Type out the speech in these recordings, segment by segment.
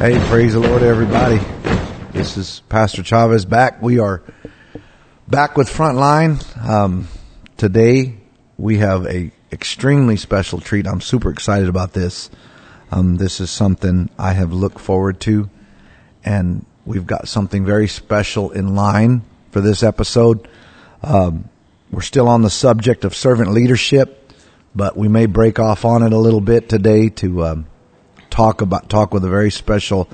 Hey, praise the Lord, everybody. This is Pastor Chavez back. We are back with Frontline. Um, today, we have a extremely special treat. I'm super excited about this. Um, this is something I have looked forward to, and we've got something very special in line for this episode. Um, we're still on the subject of servant leadership, but we may break off on it a little bit today to um, talk about talk with a very special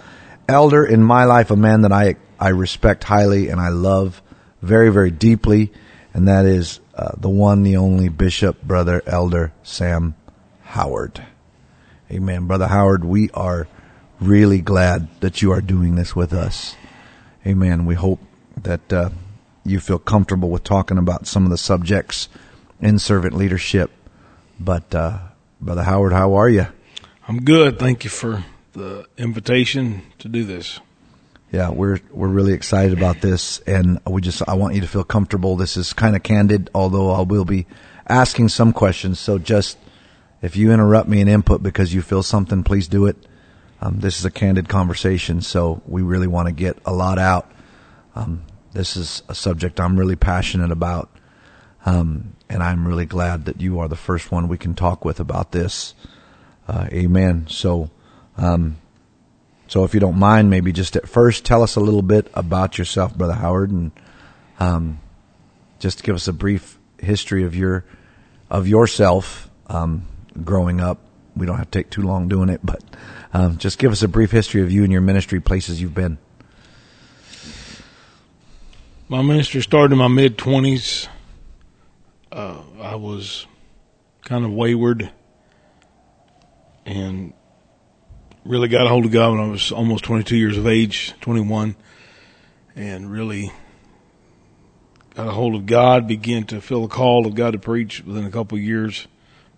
elder in my life, a man that I I respect highly and I love very very deeply, and that is uh, the one, the only Bishop Brother Elder Sam Howard. Amen, Brother Howard. We are really glad that you are doing this with us. Amen. We hope that uh, you feel comfortable with talking about some of the subjects in servant leadership. But uh, Brother Howard, how are you? I'm good. Thank you for the invitation to do this. Yeah, we're we're really excited about this, and we just I want you to feel comfortable. This is kind of candid, although I will be asking some questions. So just if you interrupt me and input because you feel something, please do it. Um, this is a candid conversation, so we really want to get a lot out. Um, this is a subject I'm really passionate about, um, and I'm really glad that you are the first one we can talk with about this. Uh, amen. So, um, so if you don't mind, maybe just at first tell us a little bit about yourself, Brother Howard, and um, just give us a brief history of your of yourself um, growing up. We don't have to take too long doing it, but um, just give us a brief history of you and your ministry, places you've been. My ministry started in my mid twenties. Uh, I was kind of wayward and really got a hold of God when I was almost 22 years of age, 21, and really got a hold of God, began to feel the call of God to preach within a couple of years,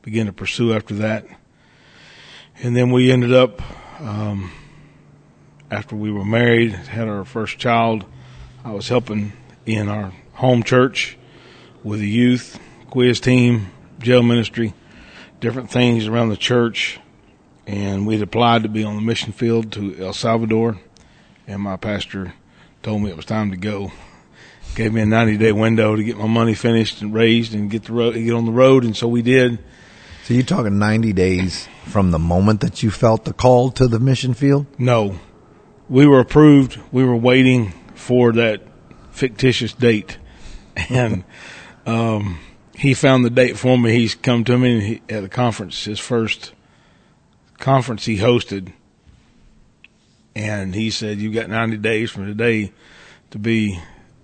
began to pursue after that. And then we ended up, um, after we were married, had our first child, I was helping in our home church with the youth, quiz team, jail ministry, different things around the church and we'd applied to be on the mission field to El Salvador, and my pastor told me it was time to go. Gave me a 90 day window to get my money finished and raised and get the road, get on the road, and so we did. So you're talking 90 days from the moment that you felt the call to the mission field? No, we were approved. We were waiting for that fictitious date, and um, he found the date for me. He's come to me he, at a conference, his first conference he hosted, and he said, "You've got 90 days from today to be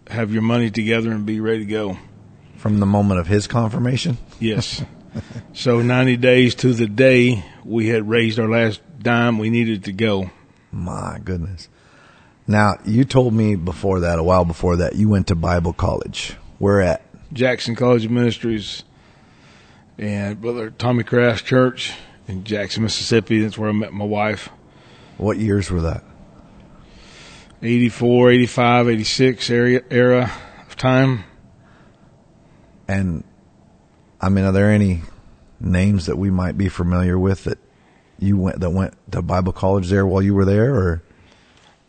have your money together and be ready to go." From the moment of his confirmation. Yes. so 90 days to the day we had raised our last dime, we needed to go. My goodness. Now, you told me before that, a while before that, you went to Bible college. Where at? Jackson College of Ministries and Brother Tommy Craft Church in Jackson, Mississippi. That's where I met my wife. What years were that? 84, 85, 86 area, era of time. And I mean, are there any names that we might be familiar with that you went that went to Bible college there while you were there, or?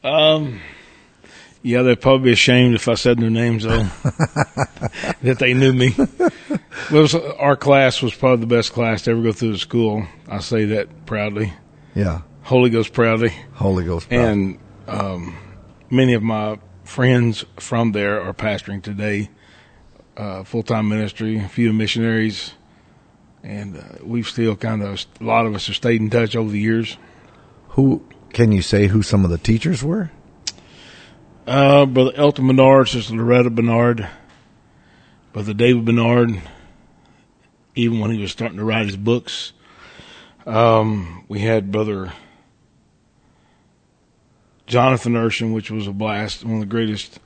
Um, yeah, they'd probably be ashamed if I said their names though, that they knew me. Was, our class was probably the best class to ever go through the school. I say that proudly. Yeah. Holy Ghost proudly. Holy Ghost proud. And um, many of my friends from there are pastoring today, uh, full time ministry, a few missionaries, and uh, we've still kind of a lot of us have stayed in touch over the years. Who can you say who some of the teachers were? Uh, Brother Elton Bernard, Sister Loretta Bernard, Brother David Bernard, even when he was starting to write his books. Um, we had brother Jonathan Urshan, which was a blast, one of the greatest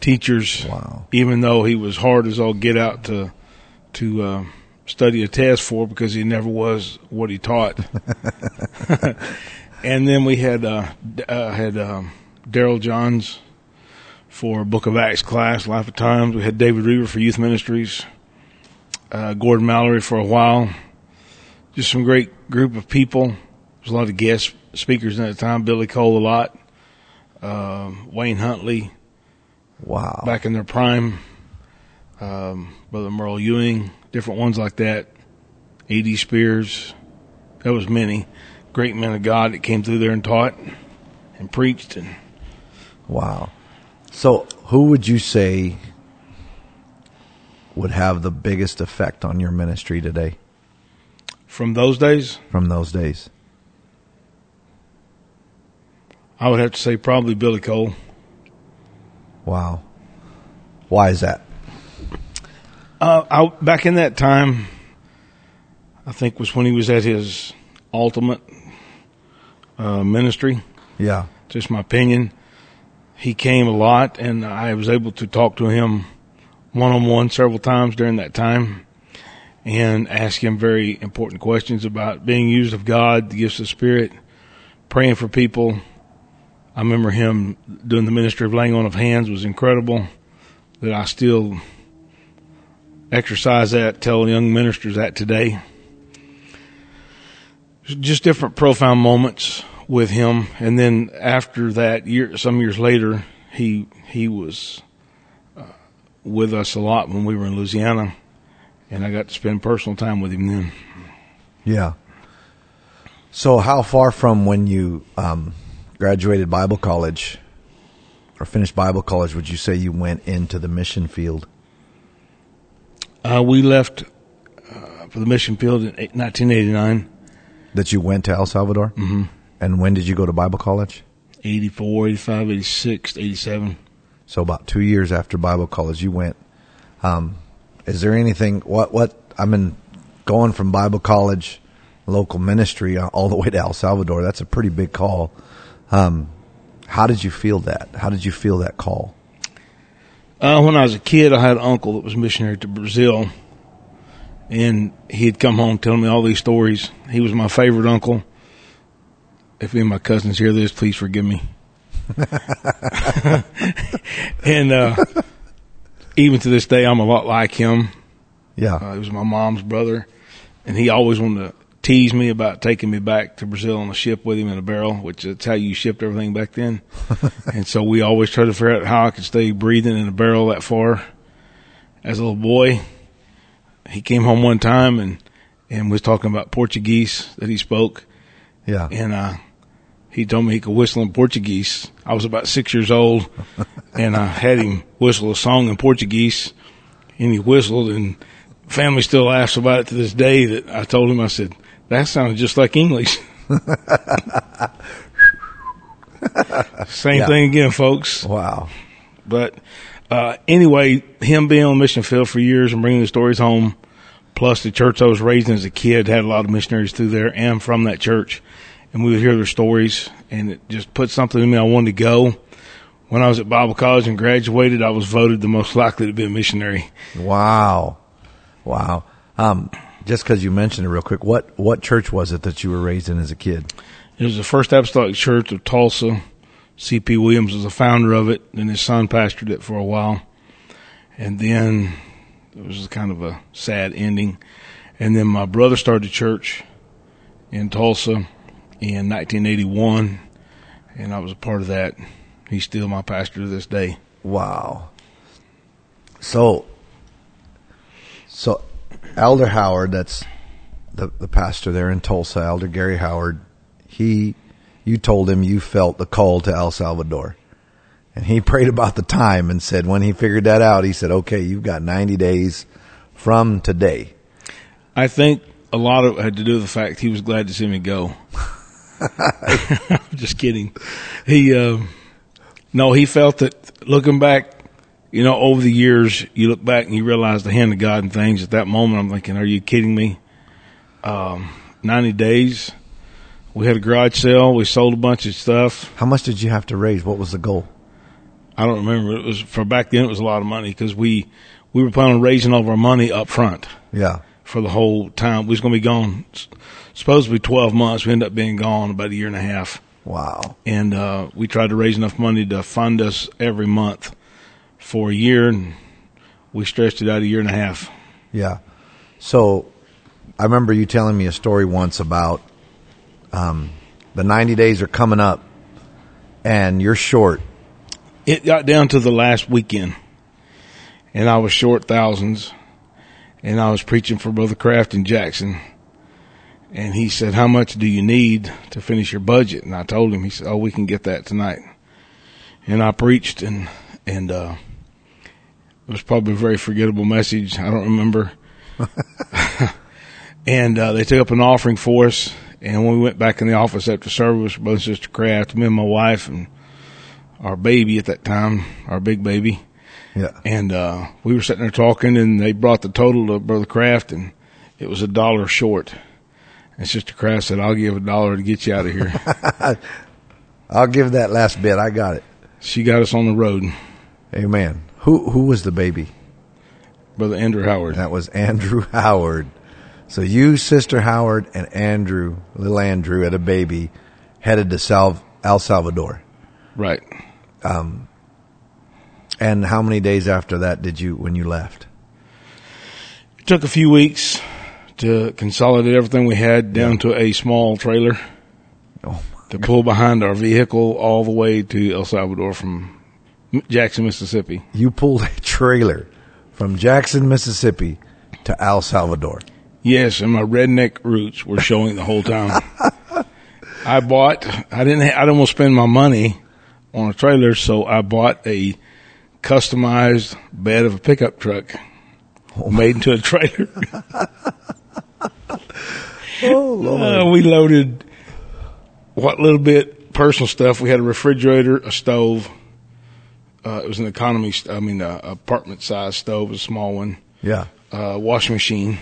teachers. Wow. Even though he was hard as all get out to to uh, study a test for because he never was what he taught. and then we had uh, uh, had um, Daryl Johns for Book of Acts class, Life of Times. We had David Reaver for Youth Ministries, uh, Gordon Mallory for a while. Just some great group of people. There's a lot of guest speakers at the time. Billy Cole a lot. Um, Wayne Huntley Wow. back in their prime. Um, Brother Murrell Ewing, different ones like that. A.D. Spears. That was many great men of God that came through there and taught and preached and Wow. So, who would you say would have the biggest effect on your ministry today from those days, from those days? I would have to say probably Billy Cole. Wow. Why is that? Uh, I, back in that time, I think was when he was at his ultimate uh, ministry. Yeah. Just my opinion. He came a lot, and I was able to talk to him one on one several times during that time, and ask him very important questions about being used of God, the gifts of Spirit, praying for people. I remember him doing the ministry of laying on of hands was incredible. That I still exercise that, tell young ministers that today. Just different profound moments with him, and then after that, year some years later, he he was uh, with us a lot when we were in Louisiana, and I got to spend personal time with him then. Yeah. So, how far from when you um, graduated Bible college or finished Bible college would you say you went into the mission field? Uh, we left uh, for the mission field in 1989, That you went to El Salvador? Mm-hmm. And when did you go to Bible college? 84, 85, 86, 87. So about two years after Bible college, you went. Um, is there anything? What? What? I mean, going from Bible college, local ministry, uh, all the way to El Salvador. That's a pretty big call. Um, how did you feel that? How did you feel that call? Uh, when I was a kid, I had an uncle that was missionary to Brazil, and he'd come home telling me all these stories. He was my favorite uncle. If any of my cousins hear this, please forgive me. and uh, even to this day, I'm a lot like him. Yeah. Uh, he was my mom's brother, and he always wanted to tease me about taking me back to Brazil on a ship with him in a barrel, which that's how you shipped everything back then. and so we always tried to figure out how I could stay breathing in a barrel that far. As a little boy, he came home one time and and was talking about Portuguese that he spoke, yeah. and uh, he told me he could whistle in Portuguese. I was about six years old, and I had him whistle a song in Portuguese, and he whistled, and family still laughs about it to this day. That I told him, I said that sounded just like English. Same Yeah. thing again, folks. Wow. But uh, anyway, him being on mission field for years and bringing the stories home, plus the church I was raised in as a kid had a lot of missionaries through there and from that church, and we would hear their stories, and it just put something in me. I wanted to go. When I was at Bible college and graduated, I was voted the most likely to be a missionary. Wow. Wow. Um, just because you mentioned it real quick, what what church was it that you were raised in as a kid? It was the First Apostolic Church of Tulsa. C.P. Williams was the founder of it, and his son pastored it for a while. And then it was kind of a sad ending. And then my brother started a church in Tulsa in 1981, and I was a part of that. He's still my pastor to this day. Wow. So, so Elder Howard, that's the the pastor there in Tulsa, Elder Gary Howard. He, you told him you felt the call to El Salvador, and he prayed about the time and said when he figured that out, he said, "Okay, you've got ninety days from today." I think a lot of it had to do with the fact he was glad to see me go. I'm just kidding. He, uh, no, he felt that looking back, you know, over the years, you look back and you realize the hand of God and things. At that moment, I'm thinking, are you kidding me? Um, 90 days. We had a garage sale. We sold a bunch of stuff. How much did you have to raise? What was the goal? I don't remember. It was for back then. It was a lot of money because we we were planning on raising all of our money up front Yeah. for the whole time. We was going to be gone. S- Supposed to be twelve months. We ended up being gone about a year and a half. Wow. And uh, we tried to raise enough money to fund us every month for a year, and we stretched it out a year and a half. Yeah. So I remember you telling me a story once about um, the 90 days are coming up and you're short. It got down to the last weekend, and I was short thousands, and I was preaching for Brother Craft in Jackson. And he said, How much do you need to finish your budget? And I told him, he said, Oh, we can get that tonight. And I preached and, and, uh, it was probably a very forgettable message. I don't remember. and, uh, they took up an offering for us. And when we went back in the office after service, Brother Sister Craft, me and my wife and our baby at that time, our big baby, Yeah. and uh, we were sitting there talking, and they brought the total to Brother Craft and it was a dollar short. And Sister Craft said, "I'll give a dollar to get you out of here." I'll give that last bit. I got it. she got us on the road, Amen. Who who was the baby? Brother Andrew Howard. That was Andrew Howard. So you, Sister Howard, and Andrew, little Andrew, had a baby, headed to Sal- El Salvador. Right. Um, and how many days after that did you when you left? It took a few weeks to consolidate everything we had down to a small trailer Oh, to pull behind our vehicle all the way to El Salvador from Jackson, Mississippi. you pulled a trailer from Jackson, Mississippi, to El Salvador. Yes, and my redneck roots were showing the whole time. I bought. I didn't. Ha- I didn't want to spend my money on a trailer, so I bought a customized bed of a pickup truck oh made into a trailer. Oh Lord! Uh, we loaded what little bit personal stuff. We had a refrigerator, a stove. Uh, it was an economy. st- I mean, uh, apartment size stove, a small one. yeah, uh, washing machine,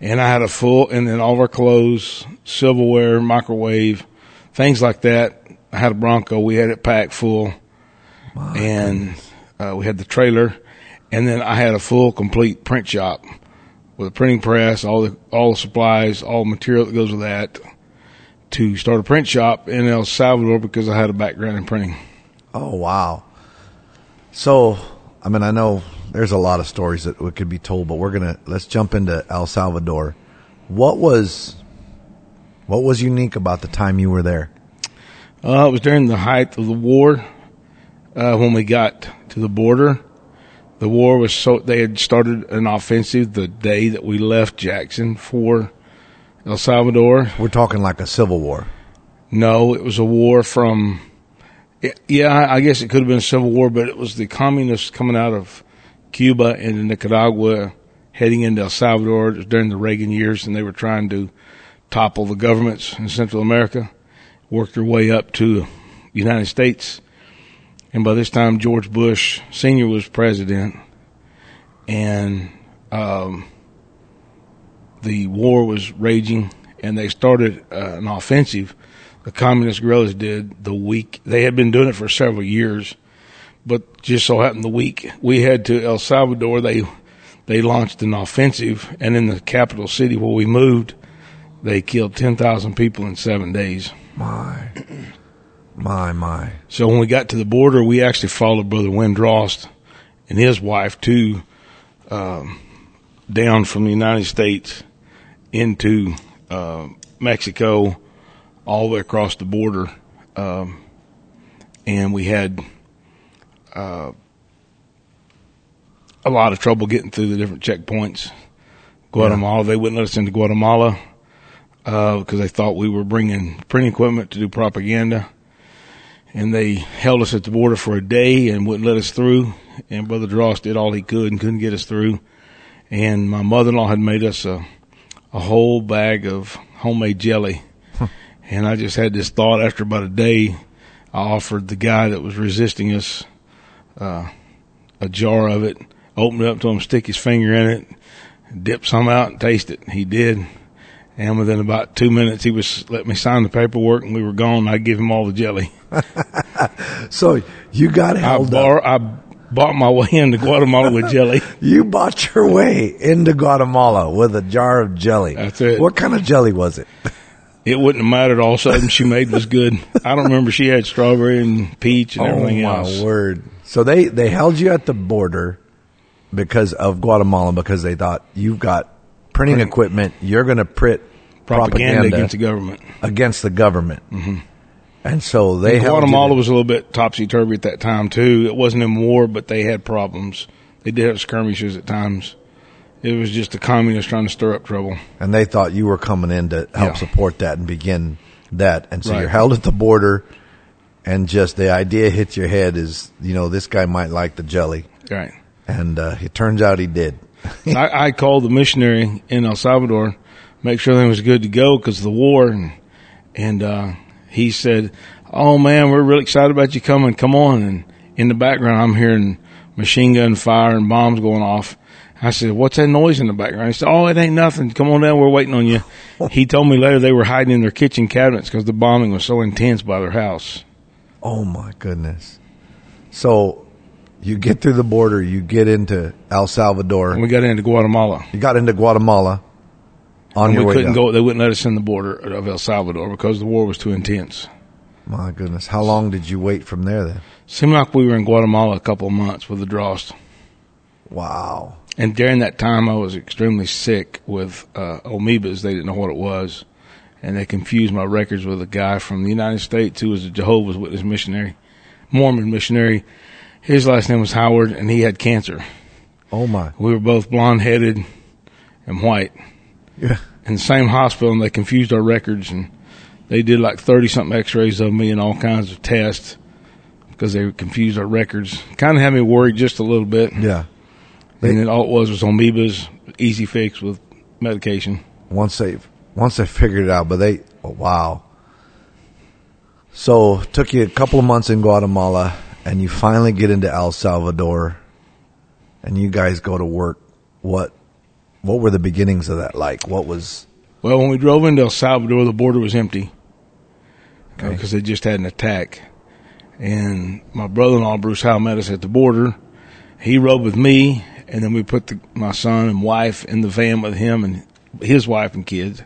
and I had a full, and then all of our clothes, silverware, microwave, things like that. I had a Bronco. We had it packed full, and uh, we had the trailer, and then I had a full, complete print shop with a printing press, all the all the supplies, all the material that goes with that, to start a print shop in El Salvador because I had a background in printing. Oh wow! So, I mean, I know there's a lot of stories that could be told, but we're gonna let's jump into El Salvador. What was what was unique about the time you were there? Uh, it was during the height of the war uh, when we got to the border. The war was so they had started an offensive the day that we left Jackson for El Salvador. We're talking like a civil war. No, it was a war from. Yeah, I guess it could have been a civil war, but it was the communists coming out of Cuba and Nicaragua heading into El Salvador during the Reagan years, and they were trying to topple the governments in Central America, work their way up to the United States. And by this time, George Bush Sr. was president, and um, the war was raging, and they started uh, an offensive. The communist guerrillas did the week they had been doing it for several years, but just so happened the week we had to El Salvador, they they launched an offensive, and in the capital city where we moved, they killed ten thousand people in seven days. My, my, my. So when we got to the border, we actually followed Brother Windrost and his wife too, um, down from the United States into uh, Mexico, all the way across the border, um, and we had uh, a lot of trouble getting through the different checkpoints. Guatemala, they wouldn't let us into Guatemala because they thought we were bringing printing equipment to do propaganda and they held us at the border for a day and wouldn't let us through. And Brother Dross did all he could and couldn't get us through. And my mother-in-law had made us a, a whole bag of homemade jelly. And I just had this thought after about a day, I offered the guy that was resisting us, uh, a jar of it, opened it up to him, stick his finger in it, dip some out and taste it. He did. And within about two minutes, he was let me sign the paperwork, and we were gone. I give him all the jelly. So you got I, held up. I bought my way into Guatemala with jelly. You bought your way into Guatemala with a jar of jelly. That's it. What kind of jelly was it? It wouldn't have mattered. All of a sudden, she made was good. I don't remember she had strawberry and peach and oh, everything oh my else. word! So they they held you at the border because of Guatemala because they thought you've got printing Print- equipment. You're going to print Propaganda, propaganda, against the government. against the government. Mm-hmm. And so they held Guatemala was a little bit topsy turvy at that time too. It wasn't in war, but they had problems. They did have skirmishes at times. It was just the communists trying to stir up trouble. and they thought you were coming in to help Yeah. support that and begin that. And so Right. you're held at the border, and just the idea hits your head is, you know, this guy might like the jelly, Right. and uh, it turns out he did. I, I called the missionary in El Salvador, make sure everything was good to go because of the war, and and uh, he said, "Oh man, we're really excited about you coming. Come on!" And in the background, I'm hearing machine gun fire and bombs going off. I said, "What's that noise in the background?" He said, "Oh, it ain't nothing. Come on down. We're waiting on you." he told me later they were hiding in their kitchen cabinets because the bombing was so intense by their house. Oh my goodness! So you get through the border, you get into El Salvador, And we got into Guatemala. you got into Guatemala. On And your we way couldn't down. go. They wouldn't let us in the border of El Salvador because the war was too intense. My goodness, how long did you wait from there then? Seemed like we were in Guatemala a couple of months with the Drost. Wow. And during that time, I was extremely sick with uh, amoebas. They didn't know what it was, and they confused my records with a guy from the United States who was a Jehovah's Witness missionary, Mormon missionary. His last name was Howard, and he had cancer. Oh my. We were both blonde headed and white Yeah. in the same hospital, and they confused our records, and they did like thirty something X-rays of me and all kinds of tests because they confused our records. Kind of had me worried just a little bit. Yeah. and then all it was was amoebas, easy fix with medication. once they once they figured it out. But they oh, wow. So took you a couple of months in Guatemala, and you finally get into El Salvador, and you guys go to work. What what were the beginnings of that like? What was Well, when we drove into El Salvador, the border was empty Okay. Uh, because they just had an attack. And my brother-in-law Bruce Howe met us at the border. He rode with me, and then we put the, my son and wife in the van with him and his wife and kids,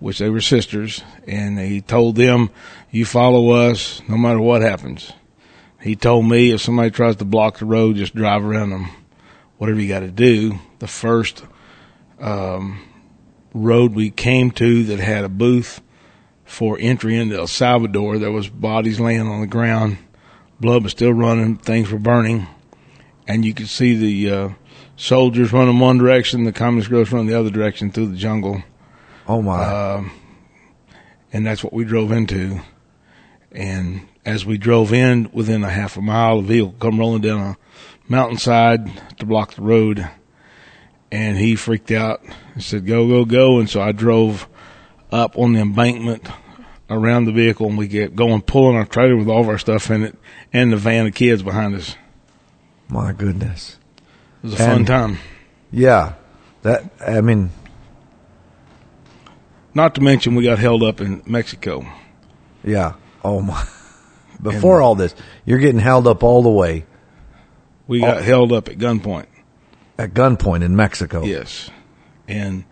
which they were sisters. And he told them, "You follow us, no matter what happens." He told me if somebody tries to block the road, just drive around them. Whatever you got to do. The first road we came to that had a booth for entry into El Salvador. There was bodies laying on the ground, blood was still running, things were burning, and you could see the uh, soldiers running one direction, the communist girls running the other direction through the jungle, oh my and that's what we drove into. And as we drove in, within a half a mile, a vehicle come rolling down a mountainside to block the road. And he freaked out and said, go, go, go. And so I drove up on the embankment around the vehicle and we get going, pulling our trailer with all of our stuff in it and the van of kids behind us. my goodness. It was a fun time. Yeah, that I mean Not to mention we got held up in Mexico. yeah. Oh my. Before all this, you're getting held up all the way We got held up at gunpoint. at gunpoint in Mexico. Yes. And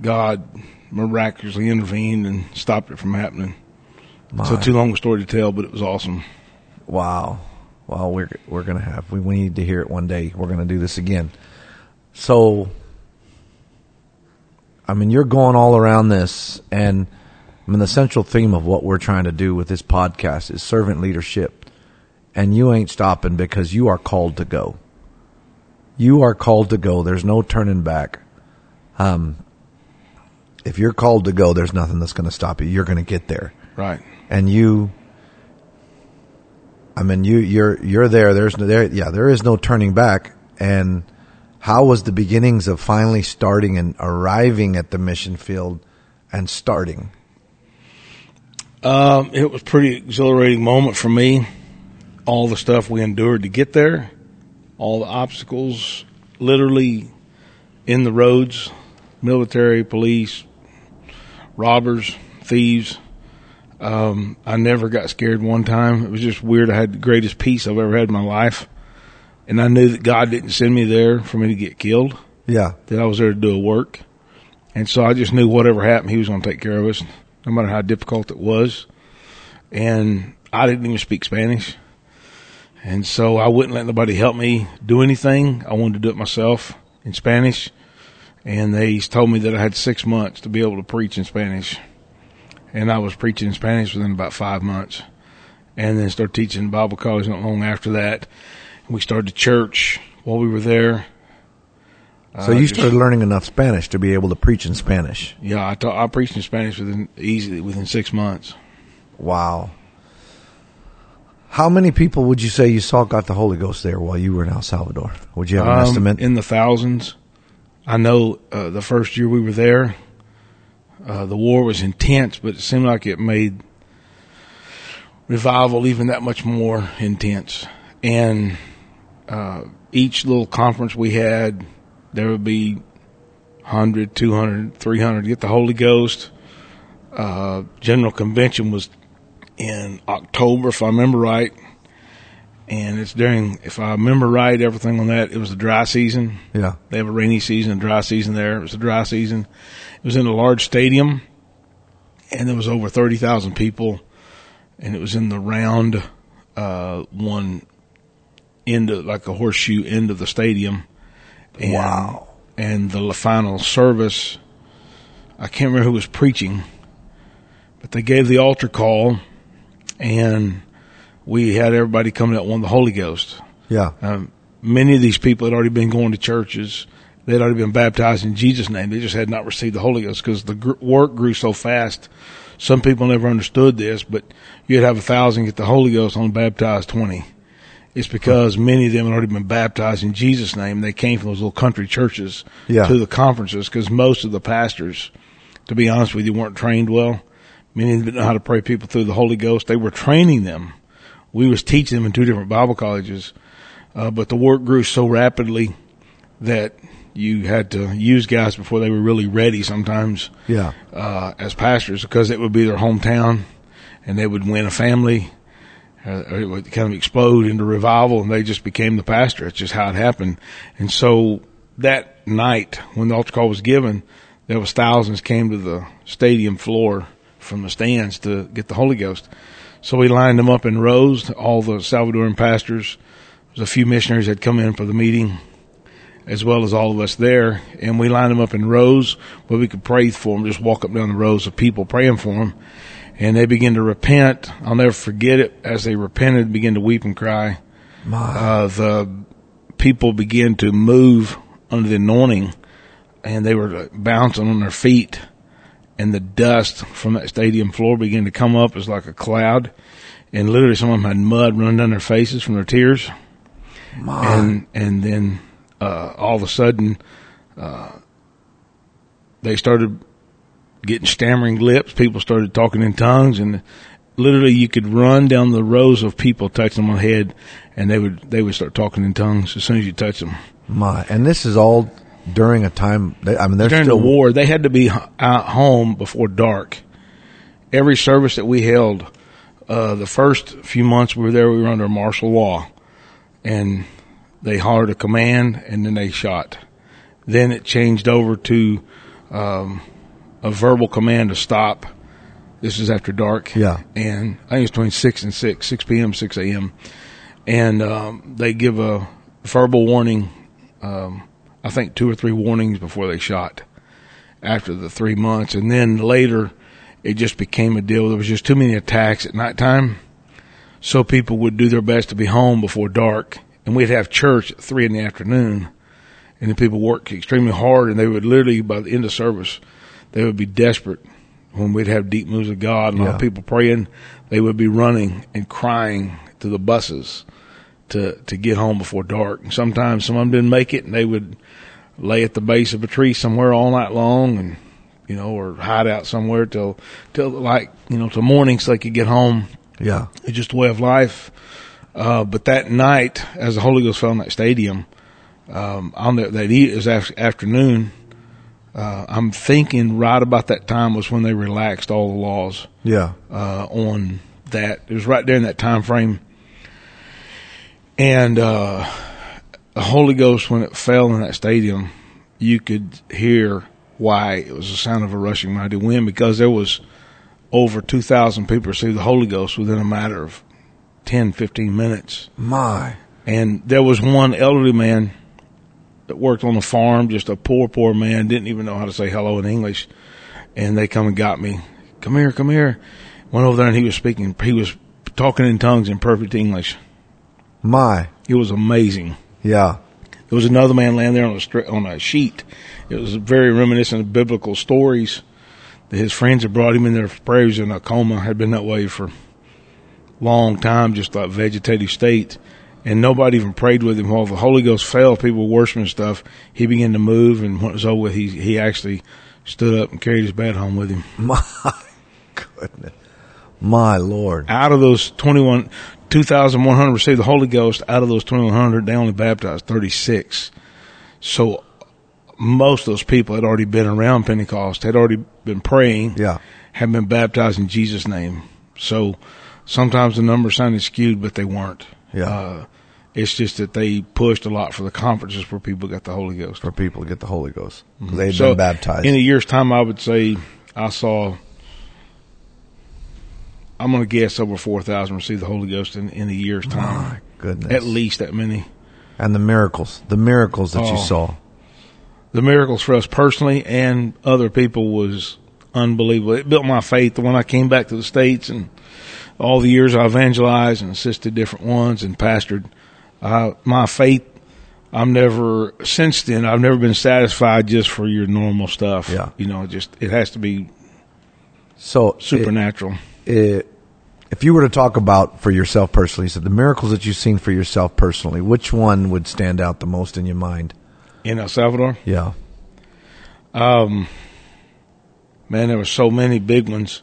God miraculously intervened and stopped it from happening. My. So too long a story to tell, but it was awesome. Wow. Well, we're we're gonna have we, we need to hear it one day. We're gonna do this again. So, I mean, you're going all around this, and I mean, the central theme of what we're trying to do with this podcast is servant leadership, and you ain't stopping because you are called to go. You are called to go. There's no turning back. Um, if you're called to go, there's nothing that's going to stop you. You're going to get there Right. and you I mean you you're you're there there's no there yeah there is no turning back and how was the beginnings of finally starting and arriving at the mission field and starting Um, it was a pretty exhilarating moment for me. All the stuff we endured to get there, all the obstacles, literally in the roads, military, police, robbers, thieves. Um, I never got scared one time. It was just weird. I had the greatest peace I've ever had in my life. And I knew that God didn't send me there for me to get killed, Yeah. that I was there to do a work. And so I just knew whatever happened, He was going to take care of us, no matter how difficult it was. And I didn't even speak Spanish. And so I wouldn't let nobody help me do anything. I wanted to do it myself in Spanish. And they told me that I had six months to be able to preach in Spanish. And I was preaching in Spanish within about five months. And then started teaching Bible college not long after that. We started the church while we were there. So Uh, you just- started learning enough Spanish to be able to preach in Spanish. Yeah, I taught, I preached in Spanish within easily within six months. Wow. How many people would you say you saw got the Holy Ghost there while you were in El Salvador? Would you have an Um, estimate? in the thousands. I know uh, the first year we were there, uh, the war was intense, but it seemed like it made revival even that much more intense. And uh, each little conference we had, there would be 100, 200, 300 get the Holy Ghost. Uh, General Convention was in October, if I remember right. And it's during, if I remember right, everything on that, it was the dry season. yeah. They have a rainy season, a dry season there. It was a dry season. It was in a large stadium, and there was over thirty thousand people, and it was in the round uh, one end of like a horseshoe end of the stadium. And, Wow. And the final service, I can't remember who was preaching, but they gave the altar call, and we had everybody coming that wanted the Holy Ghost. Yeah. Um, many of these people had already been going to churches. They'd already been baptized in Jesus' name. They just had not received the Holy Ghost because the gr- work grew so fast. Some people never understood this, but you'd have a thousand get the Holy Ghost on baptized 20. It's because many of them had already been baptized in Jesus' name. They came from those little country churches Yeah. to the conferences because most of the pastors, to be honest with you, weren't trained well. Many of them didn't know how to pray people through the Holy Ghost. They were training them. We was teaching them in two different Bible colleges. Uh, but the work grew so rapidly that you had to use guys before they were really ready sometimes Yeah. uh, as pastors because it would be their hometown and they would win a family Uh, it would kind of explode into revival and they just became the pastor. It's just how it happened. And so that night when the altar call was given, there was thousands came to the stadium floor from the stands to get the Holy Ghost. So we lined them up in rows, all the Salvadoran pastors. There was a few missionaries that come in for the meeting as well as all of us there. And we lined them up in rows where we could pray for them, just walk up down the rows of people praying for them. And they begin to repent. I'll never forget it. As they repented, begin to weep and cry. Uh, the people began to move under the anointing and they were bouncing on their feet and the dust from that stadium floor began to come up as like a cloud. And literally some of them had mud running down their faces from their tears my. and and then uh, all of a sudden uh, they started getting stammering lips. People started talking in tongues, and literally you could run down the rows of people touching them on the head, and they would they would start talking in tongues as soon as you touch them. my. And this is all during a time. They, I mean, they're During still the war, they had to be out home before dark. Every service that we held, uh, the first few months we were there, we were under martial law, and they hollered a command, and then they shot. Then it changed over to um, a verbal command to stop. This is after dark. Yeah. and I think it's between six and six, six p.m., six a.m. And um, they give a verbal warning. Um, I think two or three warnings before they shot after the three months. And then later, it just became a deal. There was just too many attacks at nighttime. So people would do their best to be home before dark. And we'd have church at three in the afternoon. And the people worked extremely hard. And they would literally, by the end of service, they would be desperate when we'd have deep moves of God and Yeah. of people praying. They would be running and crying to the buses to to get home before dark. And sometimes some of them didn't make it, and they would lay at the base of a tree somewhere all night long, and you know, or hide out somewhere till till like you know till morning so they could get home. yeah. It's just a way of life. Uh, but that night, as the Holy Ghost fell in that stadium, um, on that that e- it was af- afternoon. Uh, I'm thinking right about that time was when they relaxed all the laws Yeah. uh, on that. It was right there in that time frame. And uh, the Holy Ghost, when it fell in that stadium, you could hear why it was the sound of a rushing mighty wind because there was over 2,000 people received the Holy Ghost within a matter of 10, 15 minutes. My. And there was one elderly man that worked on the farm, just a poor, poor man, didn't even know how to say hello in English. And they come and got me. Come here, come here. Went over there and he was speaking, he was talking in tongues in perfect English. My. It was amazing. Yeah. There was another man laying there on a stri- on a sheet. It was very reminiscent of biblical stories that his friends had brought him in there for prayer. He was in a coma, had been that way for a long time, just like vegetative state. And nobody even prayed with him. While the Holy Ghost fell, people were worshiping stuff. He began to move, and when it was over, with, he he actually stood up and carried his bed home with him. My goodness. My Lord. Out of those twenty one, two thousand one hundred received the Holy Ghost. Out of those twenty one hundred, they only baptized thirty six. So most of those people had already been around Pentecost, had already been praying, Yeah. had been baptized in Jesus' name. So sometimes the numbers sounded skewed, but they weren't. Yeah. Uh, it's just that they pushed a lot for the conferences where people got the Holy Ghost. For people to get the Holy Ghost. Mm-hmm. They've So been baptized. In a year's time, I would say I saw. I'm going to guess over four thousand receive the Holy Ghost in, in a year's time. My goodness. At least that many. and the miracles. The miracles that you Oh. saw. The miracles for us personally and other people was unbelievable. It built my faith. When I came back to the states and all the years I evangelized and assisted different ones and pastored, uh, my faith. I'm never since then. I've never been satisfied just for your normal stuff. Yeah. you know, just it has to be So supernatural. it, if you were to talk about for yourself personally, so the miracles that you've seen for yourself personally, which one would stand out the most in your mind? in El Salvador. Yeah. Um, man, there were so many big ones.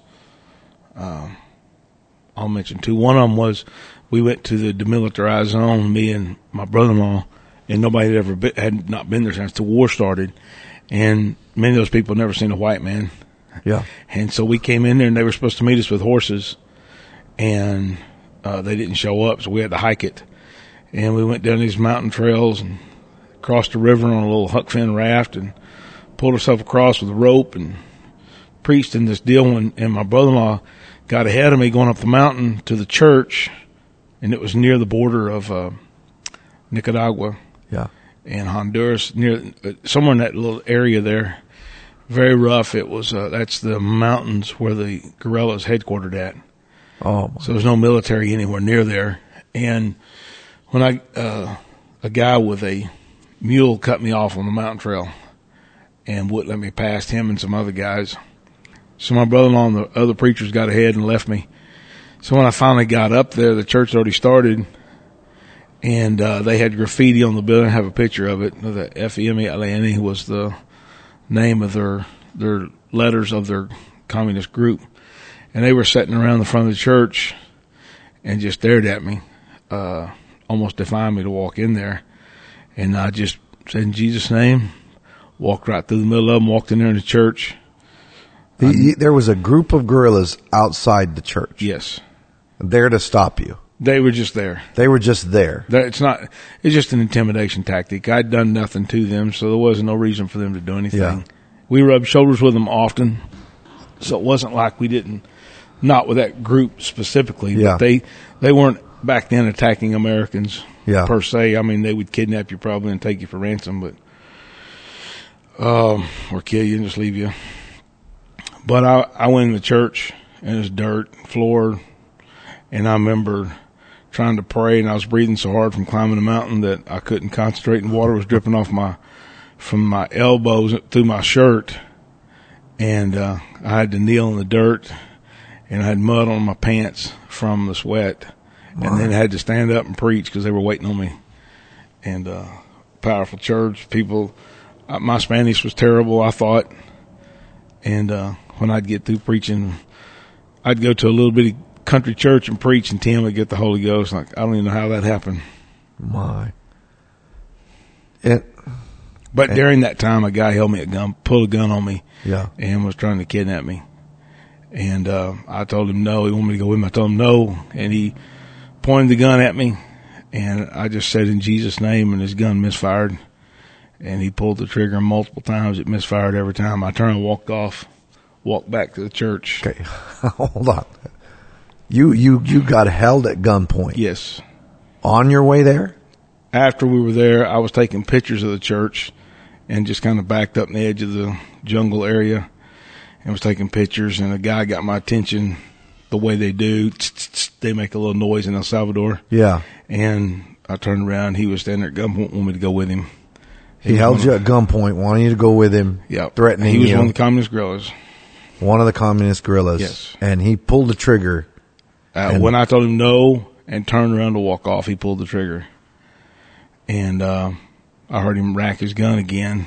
Um, I'll mention two. One of them was we went to the demilitarized zone, me and my brother-in-law, and nobody had ever been, had not been there since the war started. And many of those people had never seen a white man. Yeah. And so we came in there and they were supposed to meet us with horses and, uh, they didn't show up. So we had to hike it and we went down these mountain trails and crossed the river on a little Huck Finn raft and pulled ourselves across with a rope and preached in this deal and, and my brother-in-law got ahead of me going up the mountain to the church and it was near the border of, uh, Nicaragua Yeah. and Honduras, near uh, somewhere in that little area there. Very rough. It was. Uh, that's the mountains where the guerrillas headquartered at. Oh, my- So there's no military anywhere near there. And when I, uh, a guy with a mule cut me off on the mountain trail and wouldn't let me past him and some other guys. So my brother-in-law and the other preachers got ahead and left me. So when I finally got up there, the church already started and, uh, they had graffiti on the building. I have a picture of it. The FMLN was the name of their, their letters of their communist group and they were sitting around the front of the church and just stared at me, uh, almost defying me to walk in there. And I just said, in Jesus' name, walked right through the middle of them, walked in there in the church. The- there was a group of guerrillas outside the church Yes. There to stop you. They were just there. They were just there. That- It's not, it's just an intimidation tactic. I'd done nothing to them, so there wasn't no reason for them to do anything. Yeah. We rubbed shoulders with them often, so it wasn't like we didn't, not with that group specifically, Yeah. but they, they weren't back then attacking Americans Yeah. per se. I mean, they would kidnap you probably and take you for ransom, but, um, or kill you and just leave you. But I, I went in the church and it was dirt floor, and I remember trying to pray and I was breathing so hard from climbing the mountain that I couldn't concentrate and water was dripping off my, from my elbows through my shirt. And, uh, I had to kneel in the dirt and I had mud on my pants from the sweat and then I had to stand up and preach because they were waiting on me. And, uh, powerful church people, uh, my Spanish was terrible, I thought. And, uh, when I'd get through preaching, I'd go to a little bitty country church and preach, and Tim would get the Holy Ghost. Like I don't even know how that happened. My. It, But during that time, a guy held me a gun, pulled a gun on me, yeah. and was trying to kidnap me. And uh, I told him no. He wanted me to go with him. I told him no, and he pointed the gun at me, and I just said in Jesus' name, and his gun misfired, and he pulled the trigger multiple times. It misfired every time. I turned and walked off, walked back to the church. Okay. Hold on. You, you, you got held at gunpoint Yes. on your way there? After we were there, I was taking pictures of the church, and just kind of backed up in the edge of the jungle area, and was taking pictures. And a guy got my attention. The way they do, they make a little noise in El Salvador. Yeah. And I turned around. He was standing there at gunpoint, wanted me to go with him. He was held you at gunpoint, wanting you to go with him, Yeah, threatening him. He was you. one of the communist guerrillas. one of the communist guerrillas. Yes. And he pulled the trigger. Uh, when I told him no and turned around to walk off, he pulled the trigger. And uh, I heard him rack his gun again,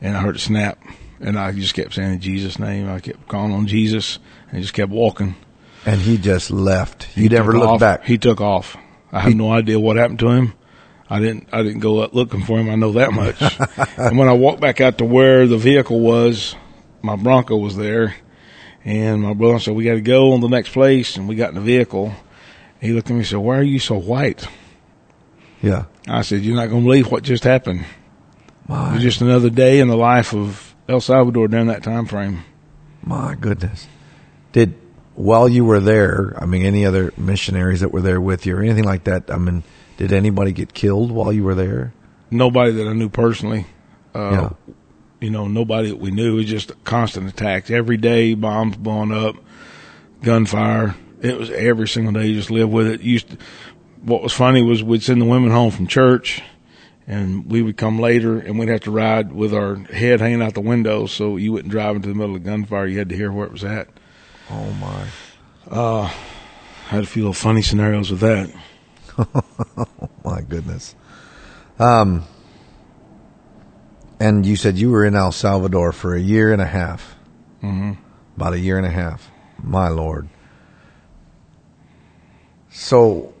and I heard it snap. And I just kept saying in Jesus' name. I kept calling on Jesus, and just kept walking. And he just left. You He never looked off. back. He took off. I have no idea what happened to him. I didn't. I didn't go out looking for him. I know that much. and when I walked back out to where the vehicle was, my Bronco was there, and my brother said, "We got to go on the next place." And we got in the vehicle. He looked at me and said, "Why are you so white?" yeah. I said, "You're not going to believe what just happened. It My, was just another day in the life of El Salvador during that time frame." my goodness. Did, while you were there, I mean, any other missionaries that were there with you or anything like that, I mean, did anybody get killed while you were there? Nobody that I knew personally. Uh, Yeah. You know, nobody that we knew. It was just constant attacks every day, bombs blowing up, gunfire. It was every single day. You just live with it. Used to, what was funny was we'd send the women home from church, and we would come later, and we'd have to ride with our head hanging out the window, so you wouldn't drive into the middle of gunfire. You had to hear where it was at. Oh my. I had a few little funny scenarios with that. Oh my goodness. Um, and you said you were in El Salvador for a year and a half. hmm About a year and a half. My Lord. So,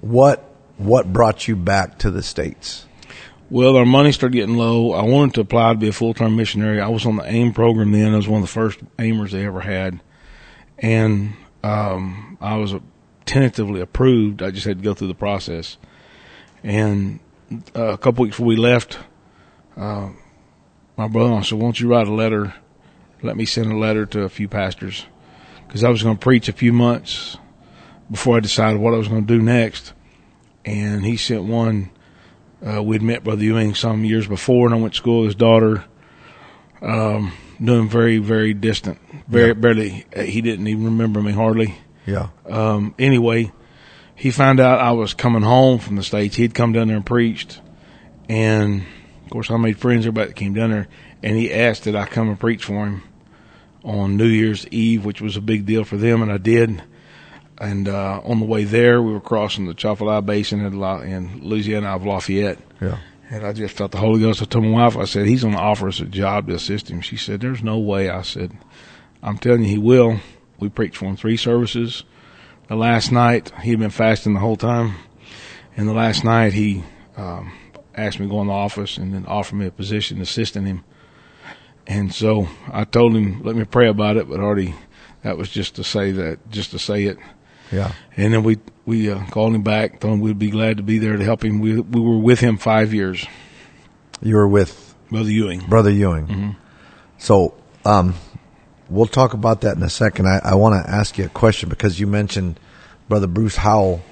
what what brought you back to the states? Well, our money started getting low. I wanted to apply to be a full time missionary. I was on the AIM program then. I was one of the first AIMers they ever had. And um, I was tentatively approved. I just had to go through the process. And uh, a couple weeks before we left, uh, my brother said, Won't you write a letter? Let me send a letter to a few pastors. Because I was going to preach a few months before I decided what I was going to do next. And he sent one uh, we'd met Brother Ewing some years before, and I went to school with his daughter. Um, knew him very, very distant. Very, Yeah. barely. He didn't even remember me hardly. Yeah. Um, anyway, he found out I was coming home from the states. He'd come down there and preached, and of course, I made friends everybody that came down there. And he asked that I come and preach for him on New Year's Eve, which was a big deal for them, and I did. And uh, on the way there, we were crossing the Atchafalaya Basin in, La- in Louisiana of Lafayette. Yeah. And I just felt the Holy Ghost. I told my wife, I said, he's going to offer us a job to assist him. She said, there's no way. I said, I'm telling you, he will. We preached for him three services. The last night, he'd been fasting the whole time. And the last night, he um, asked me to go in the office and then offered me a position assisting him. And so I told him, let me pray about it, but already that was just to say that, just to say it. Yeah. And then we we uh, called him back, told him we'd be glad to be there to help him. We we were with him five years, You were with Brother Ewing. Brother Ewing. So, um, we'll talk about that in a second. I, I want to ask you a question because you mentioned Brother Bruce Howell.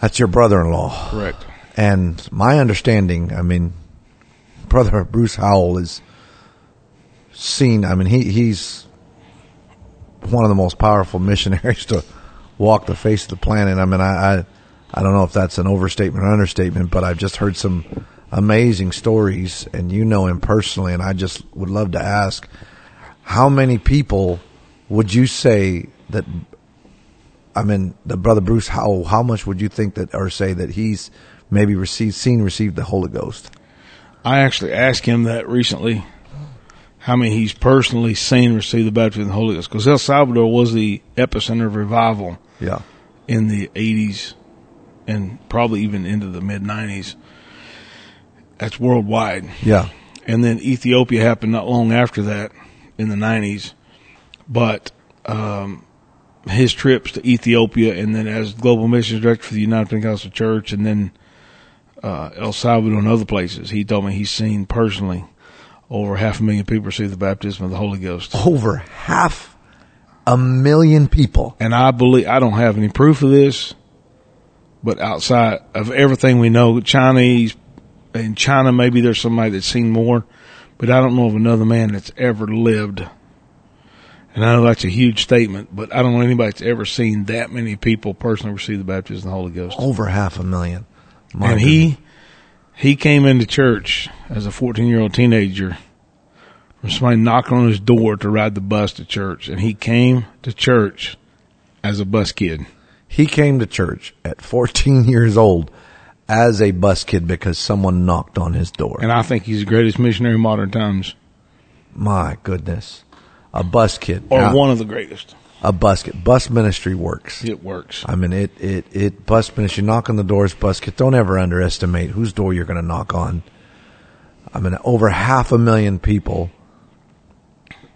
That's your brother-in-law. Correct. And my understanding, I mean, Brother Bruce Howell is seen, I mean, he, he's one of the most powerful missionaries to walk the face of the planet. I mean, I, I, I don't know if that's an overstatement or understatement, but I've just heard some amazing stories and you know him personally. And I just would love to ask how many people would you say that I mean, the brother Bruce, how how much would you think that, or say that he's maybe received, seen, received the Holy Ghost? I actually asked him that recently. how many he's personally seen receive the baptism of the Holy Ghost. Because El Salvador was the epicenter of revival Yeah. in the 80s and probably even into the mid 90s. That's worldwide. Yeah. And then Ethiopia happened not long after that in the 90s. But um, his trips to Ethiopia and then as global missions director for the United Pentecostal Church and then uh, El Salvador and other places, he told me he's seen personally over half a million people receive the baptism of the Holy Ghost. Over half a million people. And I believe, I don't have any proof of this, but outside of everything we know, Chinese, in China, maybe there's somebody that's seen more, but I don't know of another man that's ever lived. And I know that's a huge statement, but I don't know anybody that's ever seen that many people personally receive the baptism of the Holy Ghost. Over half a million. My and he, he came into church as a 14 year old teenager from somebody knocking on his door to ride the bus to church. And he came to church as a bus kid. He came to church at 14 years old as a bus kid because someone knocked on his door. And I think he's the greatest missionary in modern times, My goodness. A bus kid. or Now, one of the greatest. A bus kid. Bus ministry works. It works. I mean, it, it, it, bus ministry, knock on the doors, bus kid. Don't ever underestimate whose door you're going to knock on. I mean, over half a million people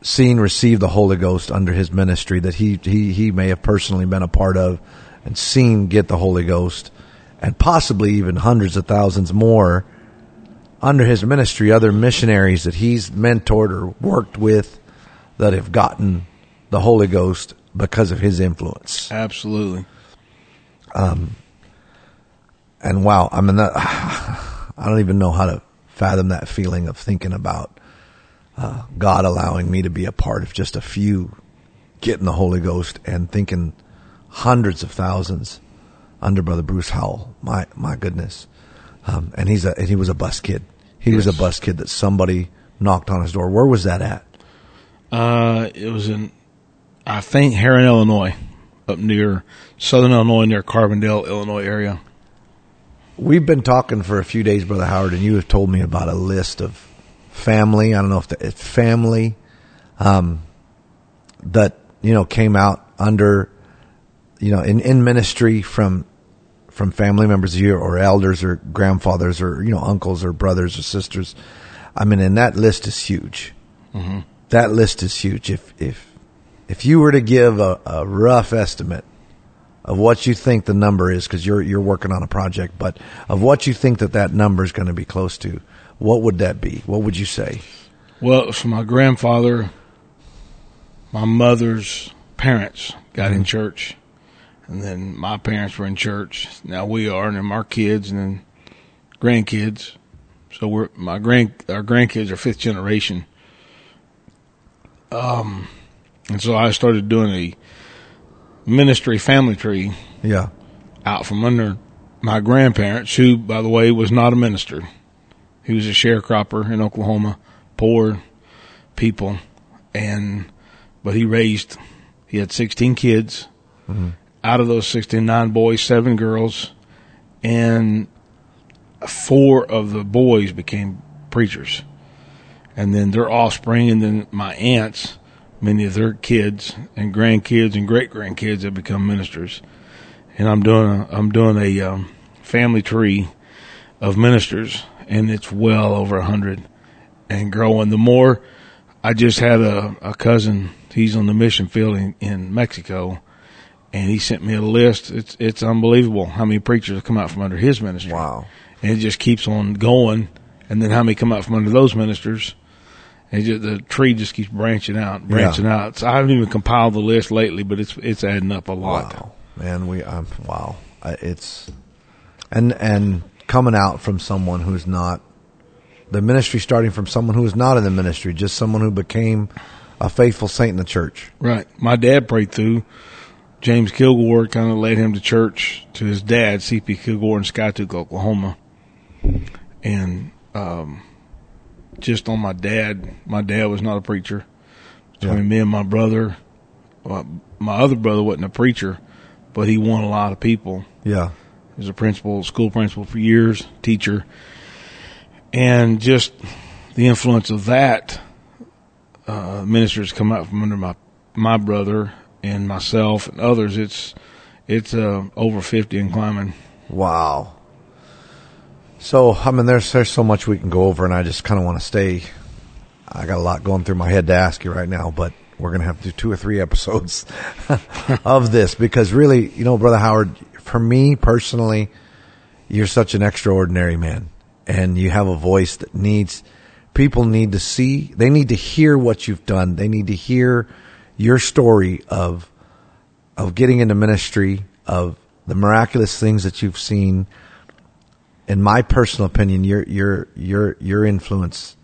seen receive the Holy Ghost under his ministry that he, he, he may have personally been a part of and seen get the Holy Ghost and possibly even hundreds of thousands more under his ministry, other missionaries that he's mentored or worked with that have gotten the Holy Ghost because of his influence. Absolutely. Um, and wow, I mean, that, I don't even know how to fathom that feeling of thinking about uh, God allowing me to be a part of just a few getting the Holy Ghost and thinking hundreds of thousands under Brother Bruce Howell. My my goodness, um, and he's a and he was a bus kid. He was a bus kid that somebody knocked on his door. Where was that at? Uh, it was in, I think, Herrin, Illinois, up near southern Illinois, near Carbondale, Illinois area. We've been talking for a few days, Brother Howard, and you have told me about a list of family. I don't know if the, it's family um, that you know came out under you know in, in ministry from from family members of you or elders or grandfathers or you know uncles or brothers or sisters. I mean, and that list is huge. Mm-hmm. That list is huge. If if if you were to give a, a rough estimate of what you think the number is, because you're you're working on a project, but of what you think that that number is going to be close to, what would that be? What would you say? Well, from my grandfather, my mother's parents got in mm-hmm. church, and then my parents were in church. Now we are, and then our kids, and then grandkids. So we're my grand our grandkids are fifth generation. Um, and so I started doing a ministry family tree Yeah, out from under my grandparents, who, by the way, was not a minister. He was a sharecropper in Oklahoma, poor people, and but he raised. He had sixteen kids. Out of those 69 boys, seven girls, and four of the boys became preachers, and then their offspring, and then my aunts, many of their kids and grandkids and great grandkids have become ministers and I'm doing a, I'm doing a um, family tree of ministers, and it's well over a hundred and growing. The more I just had a, a cousin, he's on the mission field in, in Mexico, and he sent me a list. It's it's unbelievable how many preachers have come out from under his ministry. Wow. And it just keeps on going, and then how many come out from under those ministers. And just, the tree just keeps branching out, branching out. So I haven't even compiled the list lately, but it's it's adding up a lot. Wow, man, we um, wow, it's and and coming out from someone who's not the ministry, starting from someone who is not in the ministry, just someone who became a faithful saint in the church. Right. My dad prayed through. James Kilgore kind of led him to church to his dad, C.P. Kilgore in Skiatook, Oklahoma. And um, just on my dad, my dad was not a preacher. Between Yeah. me and my brother, well, my other brother wasn't a preacher, but he won a lot of people. Yeah, He was a principal, school principal for years, teacher. And just the influence of that uh, ministers come out from under my my brother and myself and others. It's it's uh, over fifty and climbing. Wow. So, I mean, there's there's so much we can go over, and I just kind of want to stay. I got a lot going through my head to ask you right now, but we're to have to do two or three episodes of this because really, you know, Brother Howard, for me personally, you're such an extraordinary man, and you have a voice that needs people need to see. They need to hear what you've done. They need to hear your story of of getting into ministry, of the miraculous things that you've seen in my personal opinion, your your your your influence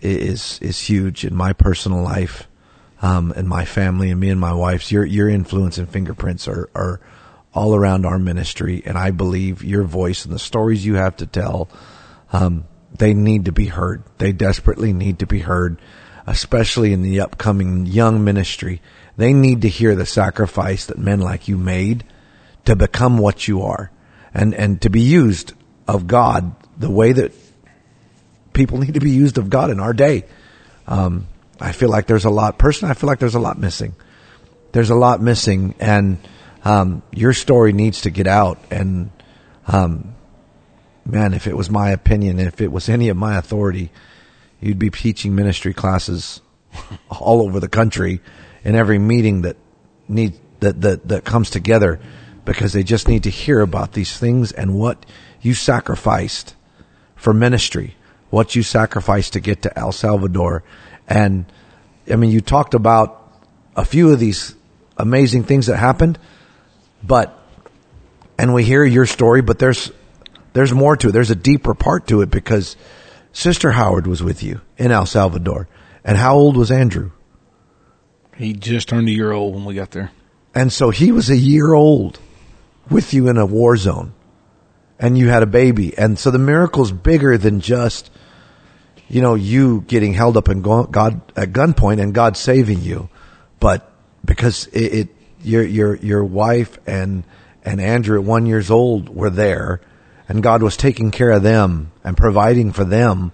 is is huge in my personal life, um, and my family, and me and my wife's. Your your influence and fingerprints are are all around our ministry, and I believe your voice and the stories you have to tell, um, they need to be heard. They desperately need to be heard, especially in the upcoming young ministry. They need to hear the sacrifice that men like you made to become what you are and, and to be used of God the way that people need to be used of God in our day. Um, I feel like there's a lot, personally, I feel like there's a lot missing. There's a lot missing and, um, your story needs to get out and, um, man, if it was my opinion, if it was any of my authority, you'd be teaching ministry classes all over the country in every meeting that need that, that, that comes together because they just need to hear about these things and what you sacrificed for ministry, what you sacrificed to get to El Salvador. And I mean, you talked about a few of these amazing things that happened, but, and we hear your story, but there's, there's more to it. There's a deeper part to it because Sister Howard was with you in El Salvador. And how old was Andrew? He just turned a year old when we got there. And so he was a year old with you in a war zone and you had a baby. And so the miracle's bigger than just, you know, you getting held up in God at gunpoint and God saving you, but because it, it your your your wife and and Andrew at one years old were there, and God was taking care of them and providing for them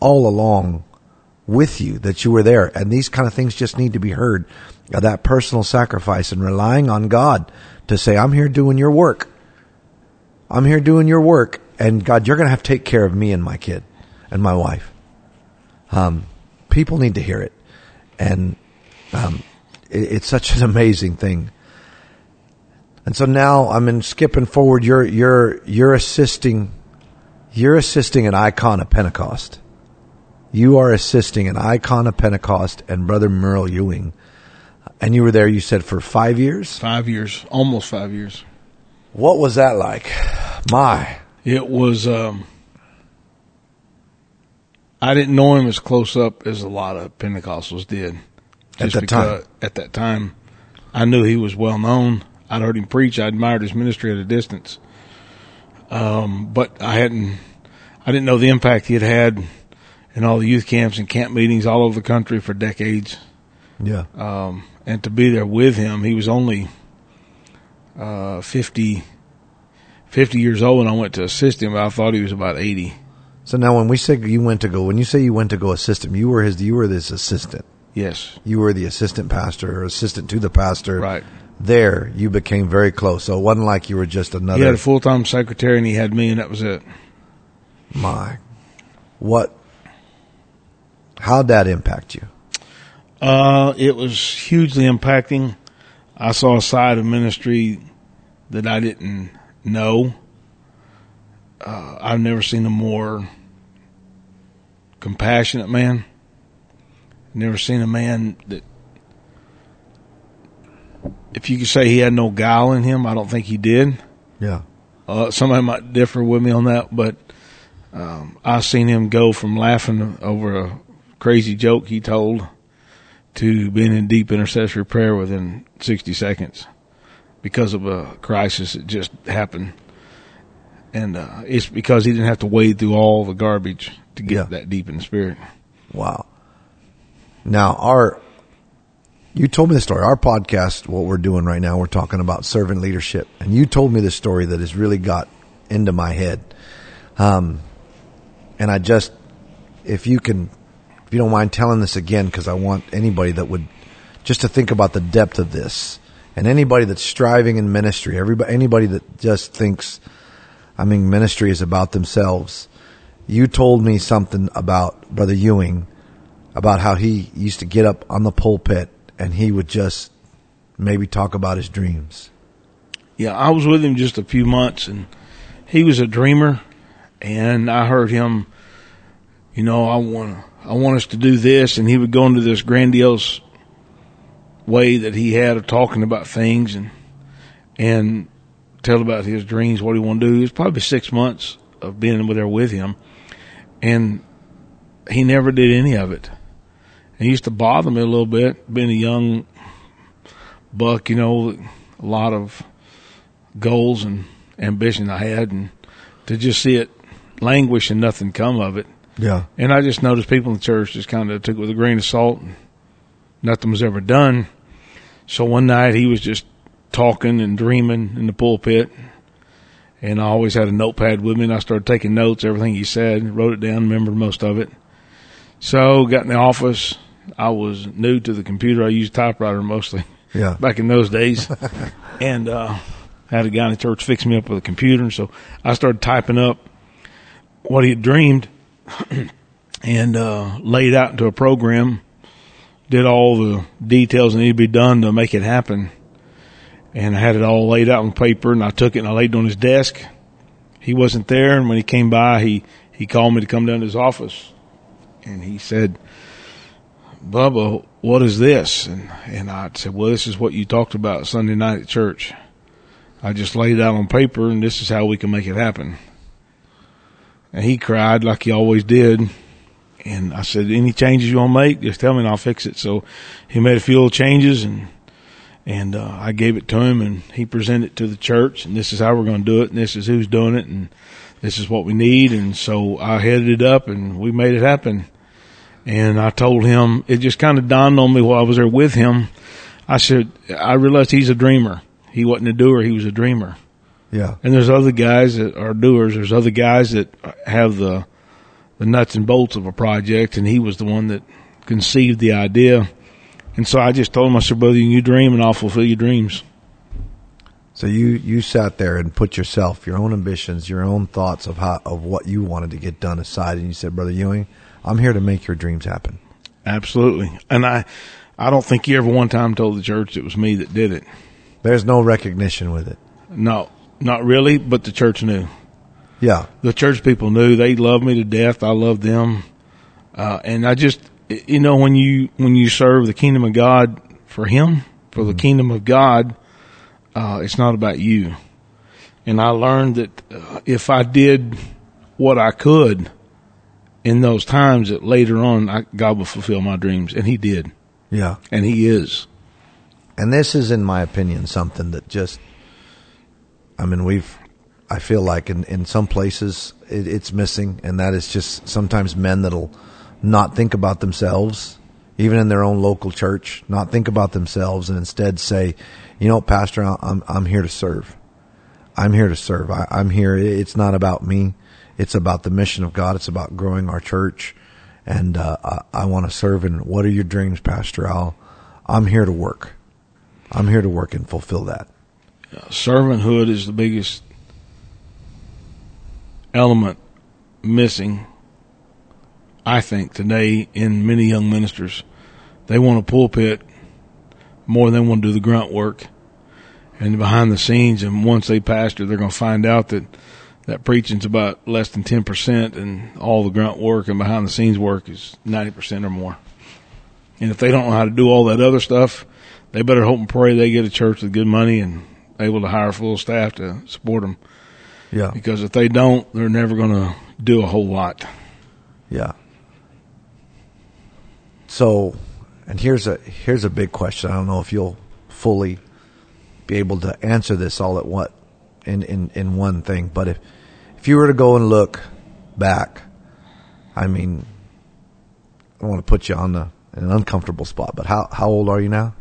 all along with you that you were there. And these kind of things just need to be heard. That personal sacrifice and relying on God to say, I'm here doing your work. I'm here doing your work. And God, you're going to have to take care of me and my kid and my wife. Um, people need to hear it. And, um, it, it's such an amazing thing. And so now I'm in skipping forward. You're, you're, you're assisting, you're assisting an icon of Pentecost. You are assisting an icon of Pentecost and Brother Murrell Ewing and you were there, you said, for five years? Five years, almost five years. What was that like? My. It was, um, I didn't know him as close up as a lot of Pentecostals did. At that time? At that time, I knew he was well known. I'd heard him preach. I admired his ministry at a distance. Um, but I hadn't, I didn't know the impact he had had in all the youth camps and camp meetings all over the country for decades. Yeah. Um, and to be there with him, he was only uh, 50, 50 years old when I went to assist him. I thought he was about 80. So now when we say you went to go, when you say you went to go assist him, you were his, you were this assistant. Yes. You were the assistant pastor or assistant to the pastor. Right. There, you became very close. So it wasn't like you were just another. He had a full time secretary and he had me and that was it. My. What? How'd that impact you? Uh, it was hugely impacting. I saw a side of ministry that I didn't know. Uh, I've never seen a more compassionate man. Never seen a man that, if you could say he had no guile in him, I don't think he did. Yeah. Uh, somebody might differ with me on that, but um, I've seen him go from laughing over a crazy joke he told to being in deep intercessory prayer within 60 seconds because of a crisis that just happened. And uh, it's because he didn't have to wade through all the garbage to get Yeah. that deep in the spirit. Wow. Now, our, you told me the story. Our podcast, what we're doing right now, we're talking about servant leadership. And you told me the story that has really got into my head. Um, and I just, if you can if you don't mind telling this again, because I want anybody that would just to think about the depth of this, and anybody that's striving in ministry, everybody, anybody that just thinks, I mean, ministry is about themselves. You told me something about Brother Ewing, about how he used to get up on the pulpit and he would just maybe talk about his dreams. Yeah, I was with him just a few months, and he was a dreamer, and I heard him. You know, I want I want us to do this, and he would go into this grandiose way that he had of talking about things and and tell about his dreams, what he want to do. It was probably six months of being there with him, and he never did any of it. He used to bother me a little bit, being a young buck, you know, a lot of goals and ambition I had, and to just see it languish and nothing come of it. Yeah. And I just noticed people in the church just kind of took it with a grain of salt. And nothing was ever done. So one night he was just talking and dreaming in the pulpit. And I always had a notepad with me and I started taking notes, everything he said, wrote it down, remembered most of it. So got in the office. I was new to the computer. I used typewriter mostly. Yeah. Back in those days. and, uh, had a guy in the church fix me up with a computer. And so I started typing up what he had dreamed and, uh, laid out into a program, did all the details that needed to be done to make it happen. And I had it all laid out on paper and I took it and I laid it on his desk. He wasn't there. And when he came by, he, he called me to come down to his office and he said, Bubba, what is this? And, and I said, well, this is what you talked about Sunday night at church. I just laid it out on paper and this is how we can make it happen. And he cried like he always did. And I said, any changes you want to make, just tell me and I'll fix it. So he made a few little changes and, and, uh, I gave it to him and he presented it to the church and this is how we're going to do it and this is who's doing it and this is what we need. And so I headed it up and we made it happen. And I told him, it just kind of dawned on me while I was there with him. I said, I realized he's a dreamer. He wasn't a doer, he was a dreamer. Yeah. And there's other guys that are doers. There's other guys that have the, the nuts and bolts of a project and he was the one that conceived the idea. And so I just told him, I said, brother, you dream and I'll fulfill your dreams. So you, you sat there and put yourself, your own ambitions, your own thoughts of how, of what you wanted to get done aside. And you said, brother Ewing, I'm here to make your dreams happen. Absolutely. And I, I don't think you ever one time told the church it was me that did it. There's no recognition with it. No, not really, but the church knew. Yeah. The church people knew they loved me to death. I loved them. Uh, and I just, you know, when you, when you serve the kingdom of God for him, for the kingdom of God, uh, it's not about you. And I learned that uh, if I did what I could in those times that later on I, God will fulfill my dreams. And he did. Yeah. And he is. And this is, in my opinion, something that just, I mean, we've, I feel like in, in some places it, it's missing, and that is just sometimes men that'll not think about themselves, even in their own local church, not think about themselves, and instead say, you know, Pastor, I'm, I'm here to serve. I'm here to serve. I, I'm here. It's not about me. It's about the mission of God. It's about growing our church. And, uh, I, I want to serve. And what are your dreams, Pastor Al? I'm here to work. I'm here to work and fulfill that. servanthood is the biggest element missing, I think, today in many young ministers. They want a pulpit more than they want to do the grunt work and behind the scenes. And once they pastor, they're going to find out that that preaching's about less than 10% and all the grunt work and behind the scenes work is 90% or more. And if they don't know how to do all that other stuff, they better hope and pray they get a church with good money and able to hire full staff to support them. Yeah. Because if they don't, they're never going to do a whole lot. Yeah. So, and here's a here's a big question. I don't know if you'll fully be able to answer this all at what in in in one thing, but if if you were to go and look back, I mean, I don't want to put you on the an uncomfortable spot, but how how old are you now?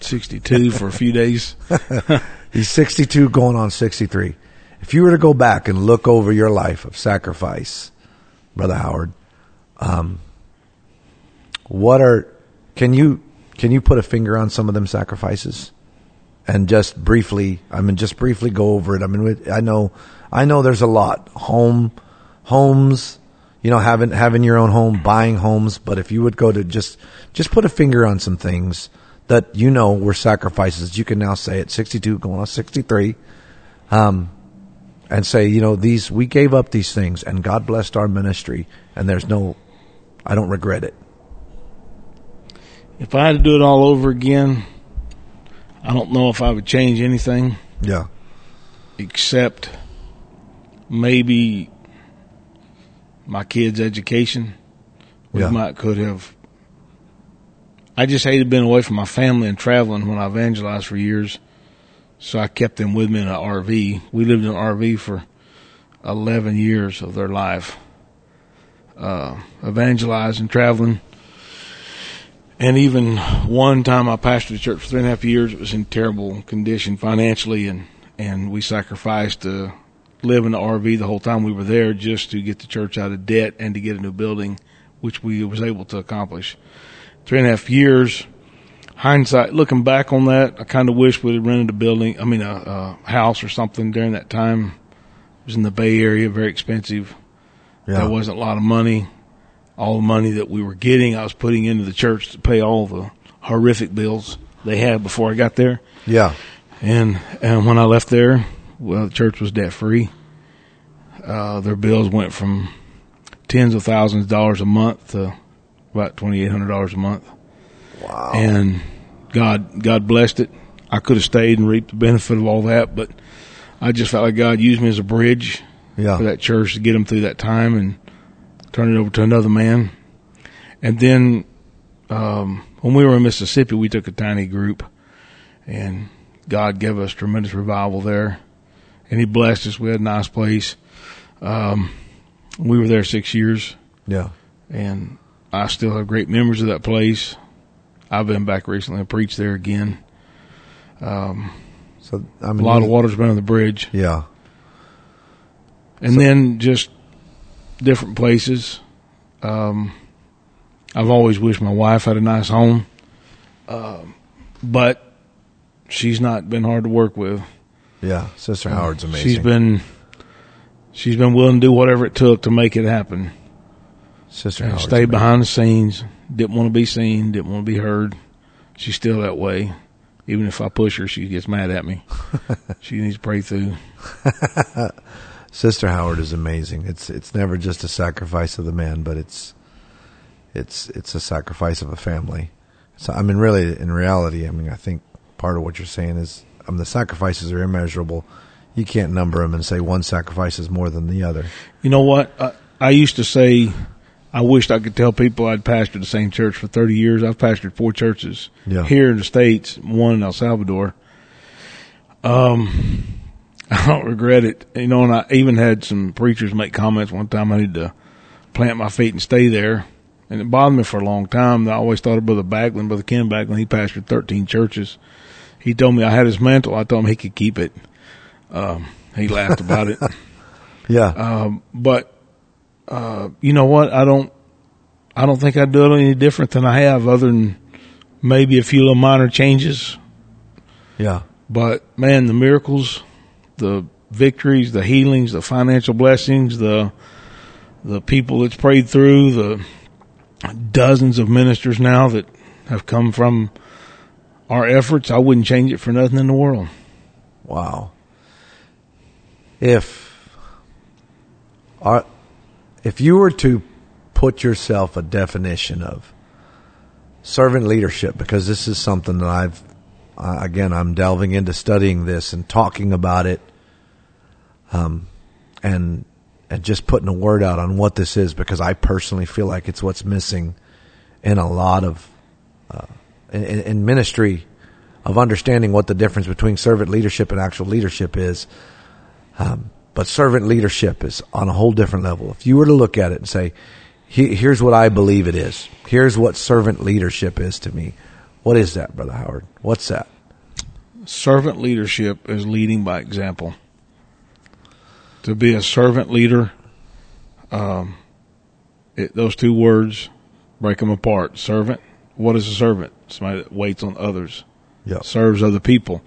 62 for a few days. He's 62 going on 63. If you were to go back and look over your life of sacrifice, Brother Howard, um, what are can you can you put a finger on some of them sacrifices and just briefly i mean just briefly go over it. I mean i know i know there's a lot. Home homes you know having having your own home buying homes but if you would go to just just put a finger on some things that you know were sacrifices. You can now say at 62 going on 63 um and say you know these we gave up these things and god blessed our ministry and there's no i don't regret it. If I had to do it all over again, I don't know if I would change anything yeah except maybe my kids' education. We Yeah. might could have. I just hated being away from my family and traveling when I evangelized for years, so I kept them with me in an RV. We lived in an RV for eleven years of their life, uh, evangelizing, traveling. And even one time I pastored a church for three and a half years. It was in terrible condition financially and, and we sacrificed to live in the RV the whole time we were there just to get the church out of debt and to get a new building, which we was able to accomplish. Three and a half years. Hindsight, looking back on that, I kind of wish we'd have rented a building, I mean a, a house or something during that time. It was in the Bay Area, very expensive. yeah That wasn't a lot of money. All the money that we were getting, I was putting into the church to pay all the horrific bills they had before I got there. yeah And and when I left there, well, the church was debt free. Uh, their bills went from tens of thousands of dollars a month to about twenty eight hundred dollars a month. wow And God God blessed it. I could have stayed and reaped the benefit of all that, but I just felt like God used me as a bridge yeah for that church to get them through that time and turn it over to another man. And then um, when we were in Mississippi, we took a tiny group, and God gave us tremendous revival there, and He blessed us. We had a nice place. Um, we were there six years, yeah and I still have great memories of that place. I've been back recently and preached there again. so i mean a lot of water's been on the bridge. yeah and then just different places. Um, I've always wished my wife had a nice home, um, but she's not been hard to work with. yeah sister howard's amazing She's been she's been willing to do whatever it took to make it happen. sister And stayed amazing. behind the scenes. Didn't want to be seen. Didn't want to be heard. She's still that way. Even if I push her, she gets mad at me. she needs to pray through. Sister Howard is amazing. It's it's never just a sacrifice of the man, but it's it's it's a sacrifice of a family. So I mean, really, in reality, I mean, I think part of what you're saying is, I mean, the sacrifices are immeasurable. You can't number them and say one sacrifice is more than the other. You know what? I, I used to say, I wished I could tell people I'd pastored the same church for 30 years. I've pastored four churches Yeah. here in the States, one in El Salvador. Um, I don't regret it. You know, and I even had some preachers make comments one time I need to plant my feet and stay there. And it bothered me for a long time. I always thought of Brother Backlund, Brother Ken Backlund. He pastored 13 churches. He told me I had his mantle. I told him he could keep it. Um, he laughed about it. Yeah, Um, but uh, you know what? I don't. I don't think I'd do it any different than I have, other than maybe a few little minor changes. yeah, But man, the miracles, the victories, the healings, the financial blessings, the the people that's prayed through, the dozens of ministers now that have come from our efforts. I wouldn't change it for nothing in the world. wow. If are if you were to put yourself a definition of servant leadership because this is something that I've uh, again I'm delving into studying this and talking about it um and and just putting a word out on what this is because I personally feel like it's what's missing in a lot of uh, in, in ministry of understanding what the difference between servant leadership and actual leadership is um, but servant leadership is on a whole different level. If you were to look at it and say, "He- here's what I believe it is. Here's what servant leadership is to me. What is that, Brother Howard? What's that? servant leadership is leading by example. To be a servant leader, um, it, those two words break them apart. Servant. What is a servant? Somebody that waits on others, Yeah. serves other people.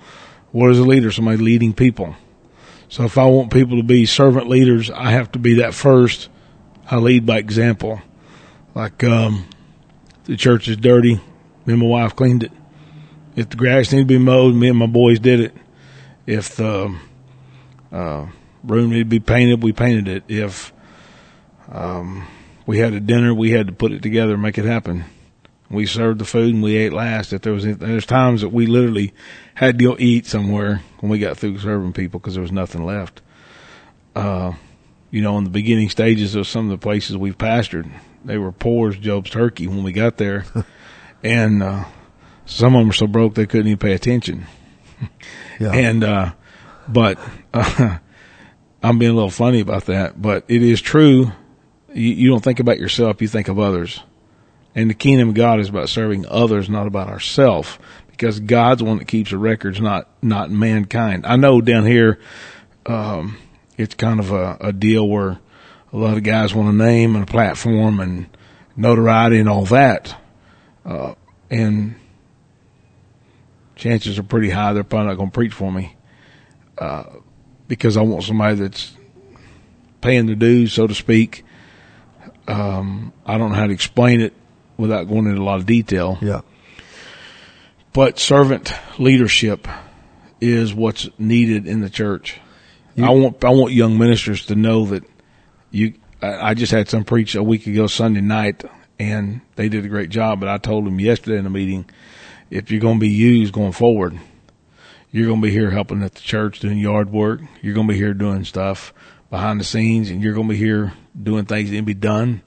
What is a leader? Somebody leading people. So if I want people to be servant leaders, I have to be that first. I lead by example. Like, um, the church is dirty. Me and my wife cleaned it. If the grass needed to be mowed, me and my boys did it. If the uh, room needed to be painted, we painted it. If um, we had a dinner, we had to put it together and make it happen. We served the food and we ate last. If there was, there's times that we literally had to go eat somewhere when we got through serving people because there was nothing left. Uh, you know, in the beginning stages of some of the places we've pastored, they were poor as Job's turkey when we got there, and uh, some of them were so broke they couldn't even pay attention. Yeah. And uh, but uh, I'm being a little funny about that, but it is true. You, you don't think about yourself; you think of others. And the kingdom of God is about serving others, not about ourselves, because God's one that keeps the records, not not mankind. I know down here, um, it's kind of a, a deal where a lot of guys want a name and a platform and notoriety and all that, uh, and chances are pretty high they're probably not going to preach for me, uh, because I want somebody that's paying the dues, so to speak. Um, I don't know how to explain it without going into a lot of detail. Yeah. But servant leadership is what's needed in the church. I want I want young ministers to know that you. I I just had some preach a week ago Sunday night, and they did a great job. But I told them yesterday in the meeting, if you're going to be used going forward, you're going to be here helping at the church doing yard work. You're going to be here doing stuff behind the scenes, and you're going to be here doing things that can be done.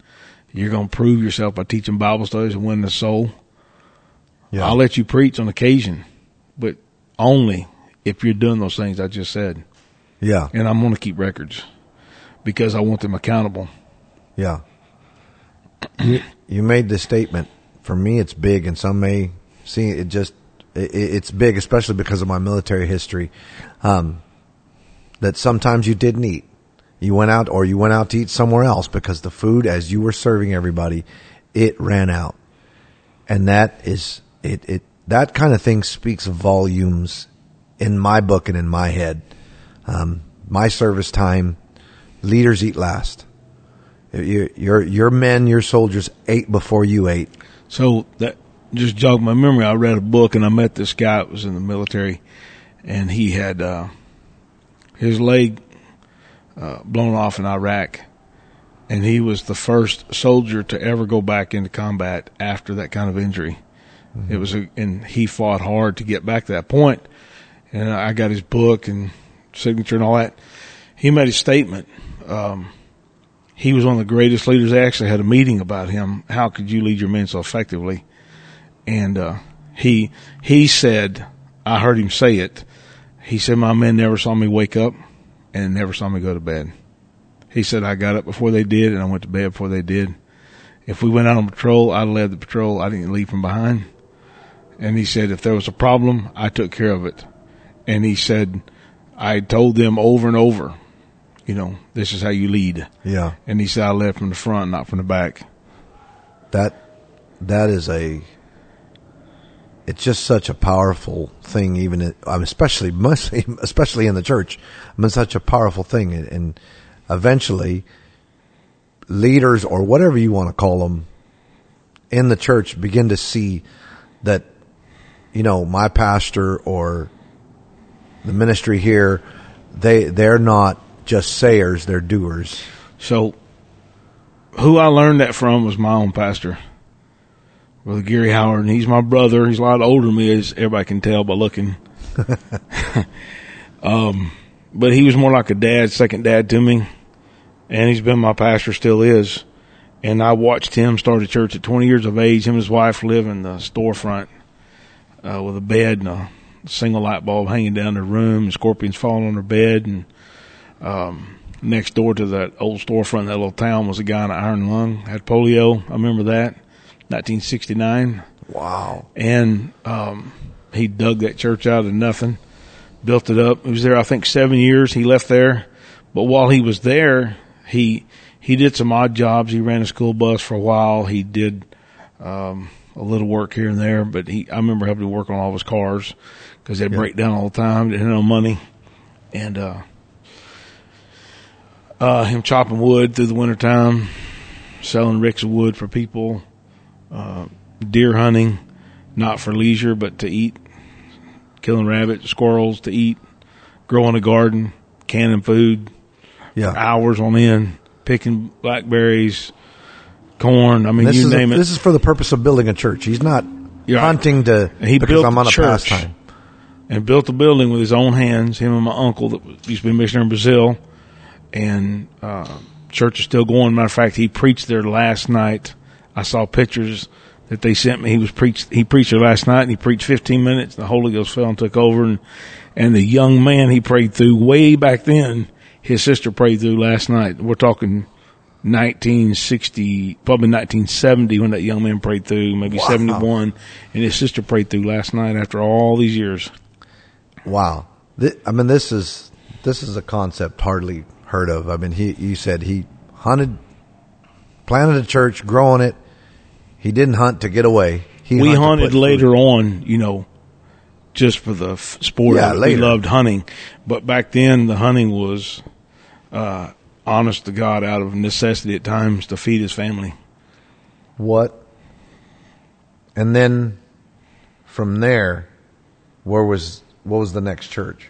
You're going to prove yourself by teaching Bible studies and winning the soul. Yeah. I'll let you preach on occasion, but only if you're doing those things I just said. yeah. And I'm going to keep records because I want them accountable. Yeah. You, made this statement. For me, it's big, and some may see it just, it, it's big, especially because of my military history. Um, that sometimes you didn't eat. You went out or you went out to eat somewhere else because the food, as you were serving everybody, it ran out. And that is, it, it, that kind of thing speaks volumes in my book and in my head. Um, my service time, leaders eat last. Your, your, your men, your soldiers ate before you ate. So that just jogged my memory. I read a book and I met this guy that was in the military and he had, uh, his leg, uh, blown off in Iraq. And he was the first soldier to ever go back into combat after that kind of injury. It was, a, and he fought hard to get back to that point. And I got his book and signature and all that. He made a statement. Um, he was one of the greatest leaders. They actually had a meeting about him. How could you lead your men so effectively? And uh, he he said, I heard him say it. He said, my men never saw me wake up and never saw me go to bed. He said, I got up before they did and I went to bed before they did. If we went out on patrol, I led the patrol. I didn't leave from behind. And he said, if there was a problem, I took care of it. And he said, I told them over and over, you know, this is how you lead. Yeah. And he said, I led from the front, not from the back. That, that is a, it's just such a powerful thing, even in, especially, mostly, especially in the church. I mean, such a powerful thing. And, and eventually leaders or whatever you want to call them in the church begin to see that, you know, my pastor or the ministry here, they, they're not just sayers, they're doers. So, who I learned that from was my own pastor, Brother Gary Howard. And he's my brother. He's a lot older than me, as everybody can tell by looking. um, but he was more like a dad, second dad to me. And he's been my pastor, still is. And I watched him start a church at 20 years of age. Him and his wife live in the storefront uh, with a bed and a single light bulb hanging down their room, and scorpions falling on their bed. And um, next door to that old storefront, in that little town, was a guy in an iron lung, had polio. I remember that, 1969. Wow. And um, he dug that church out of nothing, built it up. He was there, I think, seven years. He left there, but while he was there, he he did some odd jobs. He ran a school bus for a while. He did um, a little work here and there. But he, I remember helping him work on all of his cars because they Yeah. break down all the time. Didn't have no money, and uh, uh, him chopping wood through the wintertime, selling ricks of wood for people, uh, deer hunting, not for leisure but to eat, killing rabbits, squirrels to eat, growing a garden, canning food, Yeah. hours on end, picking blackberries, corn. I mean, This you is, name it. this is for the purpose of building a church. He's not Yeah. hunting to He because built I'm on a church. pastime. and built a building with his own hands. Him and my uncle that used to be a missionary in Brazil, and uh, church is still going. Matter of fact, he preached there last night. I saw pictures that they sent me. He was preached. He preached there last night, and he preached 15 minutes. The Holy Ghost fell and took over, and and the young man he prayed through way back then, his sister prayed through last night. We're talking. 1960, probably 1970 when that young man prayed through, maybe Wow. 71, and his sister prayed through last night after all these years. Wow. I mean, this is this is a concept hardly heard of. I mean, he you said he hunted, planted a church, growing it. He didn't hunt to get away. He we hunted put food- later on, you know, just for the f- sport. Yeah, later. We loved hunting, but back then the hunting was, uh, honest to God, out of necessity at times to feed his family. What? And then from there, where was what was the next church?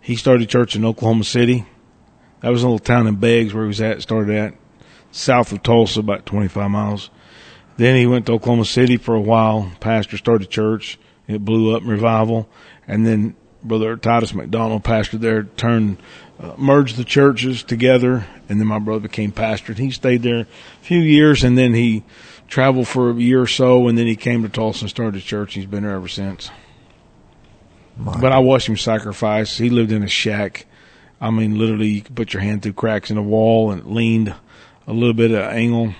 He started church in Oklahoma City. That was a little town in Beggs where he was at. Started at south of Tulsa, about twenty five miles. Then he went to Oklahoma City for a while. Pastor started a church. It blew up in revival, and then Brother Titus McDonald, pastor there, turned uh, merged the churches together, and then my brother became pastor. And he stayed there a few years, and then he traveled for a year or so, and then he came to Tulsa and started a church. He's been there ever since. My- But I watched him sacrifice. He lived in a shack. I mean, literally, you could put your hand through cracks in the wall, and it leaned a little bit at an angle.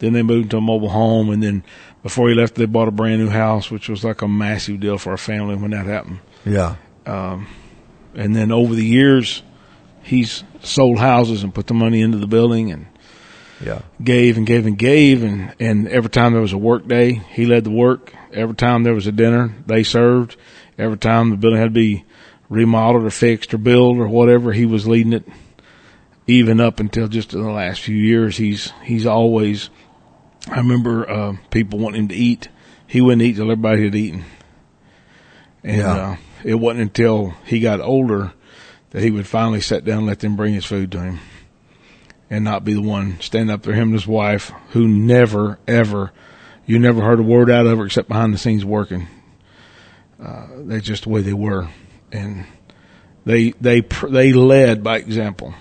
Then they moved to a mobile home, and then before he left, they bought a brand new house, which was like a massive deal for our family when that happened. yeah. Um, and then over the years, he's sold houses and put the money into the building and Yeah. gave and gave and gave. And, and every time there was a work day, he led the work. Every time there was a dinner, they served. Every time the building had to be remodeled or fixed or built or whatever, he was leading it. Even up until just in the last few years, he's he's always. I remember uh, people wanting him to eat. He wouldn't eat till everybody had eaten. And Yeah. uh, it wasn't until he got older that he would finally sit down and let them bring his food to him and not be the one standing up there, him and his wife, who never, ever, you never heard a word out of her except behind the scenes working. Uh, that's just the way they were. And they, they, they led by example.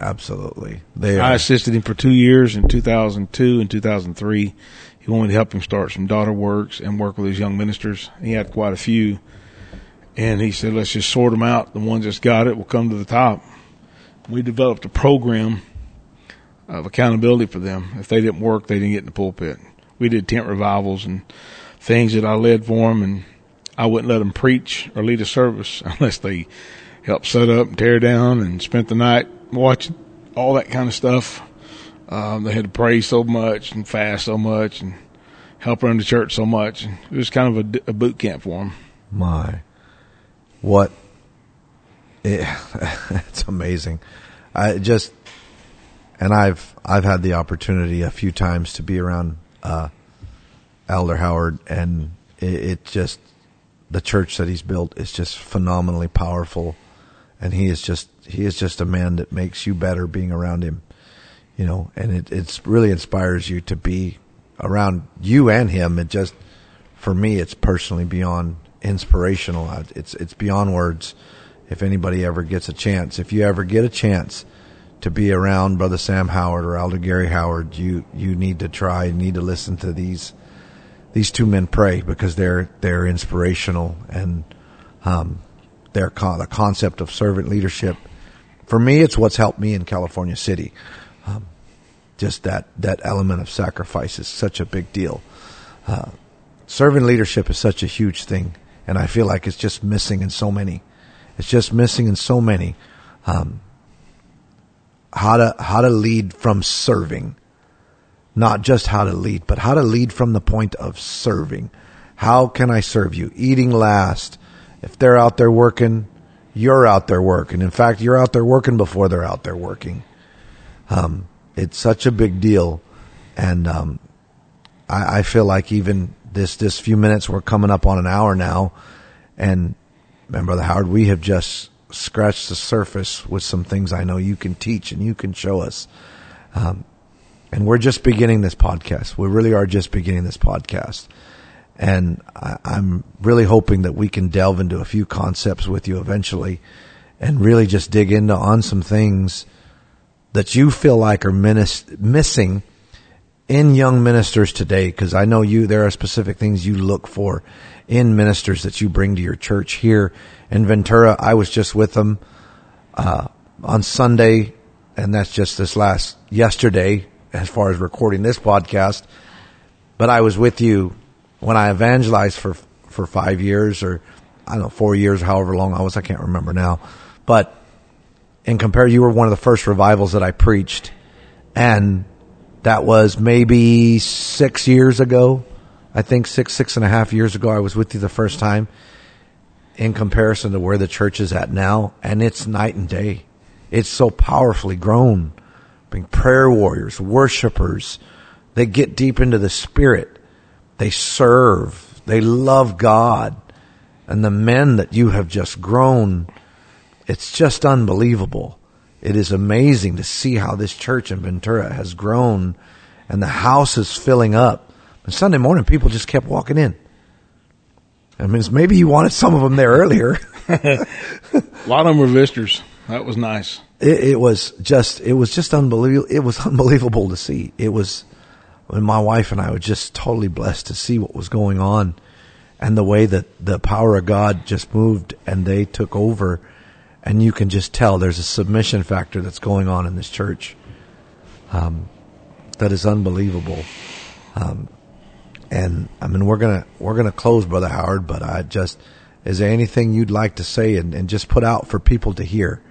Absolutely. They I assisted him for two years in 2002 and 2003. He wanted to help him start some daughter works and work with his young ministers. He had quite a few. And he said, let's just sort them out. The ones that's got it will come to the top. We developed a program of accountability for them. If they didn't work, they didn't get in the pulpit. We did tent revivals and things that I led for them, and I wouldn't let them preach or lead a service unless they helped set up and tear down and spent the night watching all that kind of stuff. Um, they had to pray so much and fast so much and help run the church so much. It was kind of a boot camp for them. My, what? It, it's amazing. I just, and I've I've had the opportunity a few times to be around uh, Elder Howard, and it, it just the church that he's built is just phenomenally powerful, and he is just he is just a man that makes you better being around him, you know, and it it's really inspires you to be around you and him. It just for me, it's personally beyond inspirational. It's it's beyond words. If anybody ever gets a chance, if you ever get a chance to be around Brother Sam Howard or Elder Gary Howard, you you need to try, need to listen to these these two men pray because they're they're inspirational and um, their con- the concept of servant leadership. For me, it's what's helped me in California City. Um, just that that element of sacrifice is such a big deal. Uh, servant leadership is such a huge thing, and I feel like it's just missing in so many. It's just missing in so many. Um, how to how to lead from serving, not just how to lead, but how to lead from the point of serving. How can I serve you? Eating last. If they're out there working, you're out there working. In fact, you're out there working before they're out there working. Um, it's such a big deal, and um, I, I feel like even this this few minutes we're coming up on an hour now, and man, brother Howard, we have just scratched the surface with some things I know you can teach and you can show us. Um, and we're just beginning this podcast. We really are just beginning this podcast. And I, I'm really hoping that we can delve into a few concepts with you eventually and really just dig into on some things that you feel like are missing in young ministers today. Cause I know you, there are specific things you look for in ministers that you bring to your church here in Ventura. I was just with them, uh, on Sunday and that's just this last yesterday as far as recording this podcast. But I was with you when I evangelized for for five years or I don't know four years, however long I was. I can't remember now. But in compare, you were one of the first revivals that I preached, and that was maybe six years ago. I think six six and a half years ago. I was with you the first time. In comparison to where the church is at now, and it's night and day. It's so powerfully grown being prayer warriors, worshipers. They get deep into the spirit. They serve. They love God. And the men that you have just grown, it's just unbelievable. It is amazing to see how this church in Ventura has grown and the house is filling up. And Sunday morning, people just kept walking in. I mean, maybe you wanted some of them there earlier. a lot of them were visitors. That was nice it, it, was just it was just unbelievable. It was unbelievable to see. It was when my wife and I were just totally blessed to see what was going on, and the way that the power of God just moved and they took over, and you can just tell there's a submission factor that's going on in this church. Um, that is unbelievable. Um, and I mean, we're gonna we're gonna close, brother Howard. But I just is there anything you'd like to say and, and just put out for people to hear?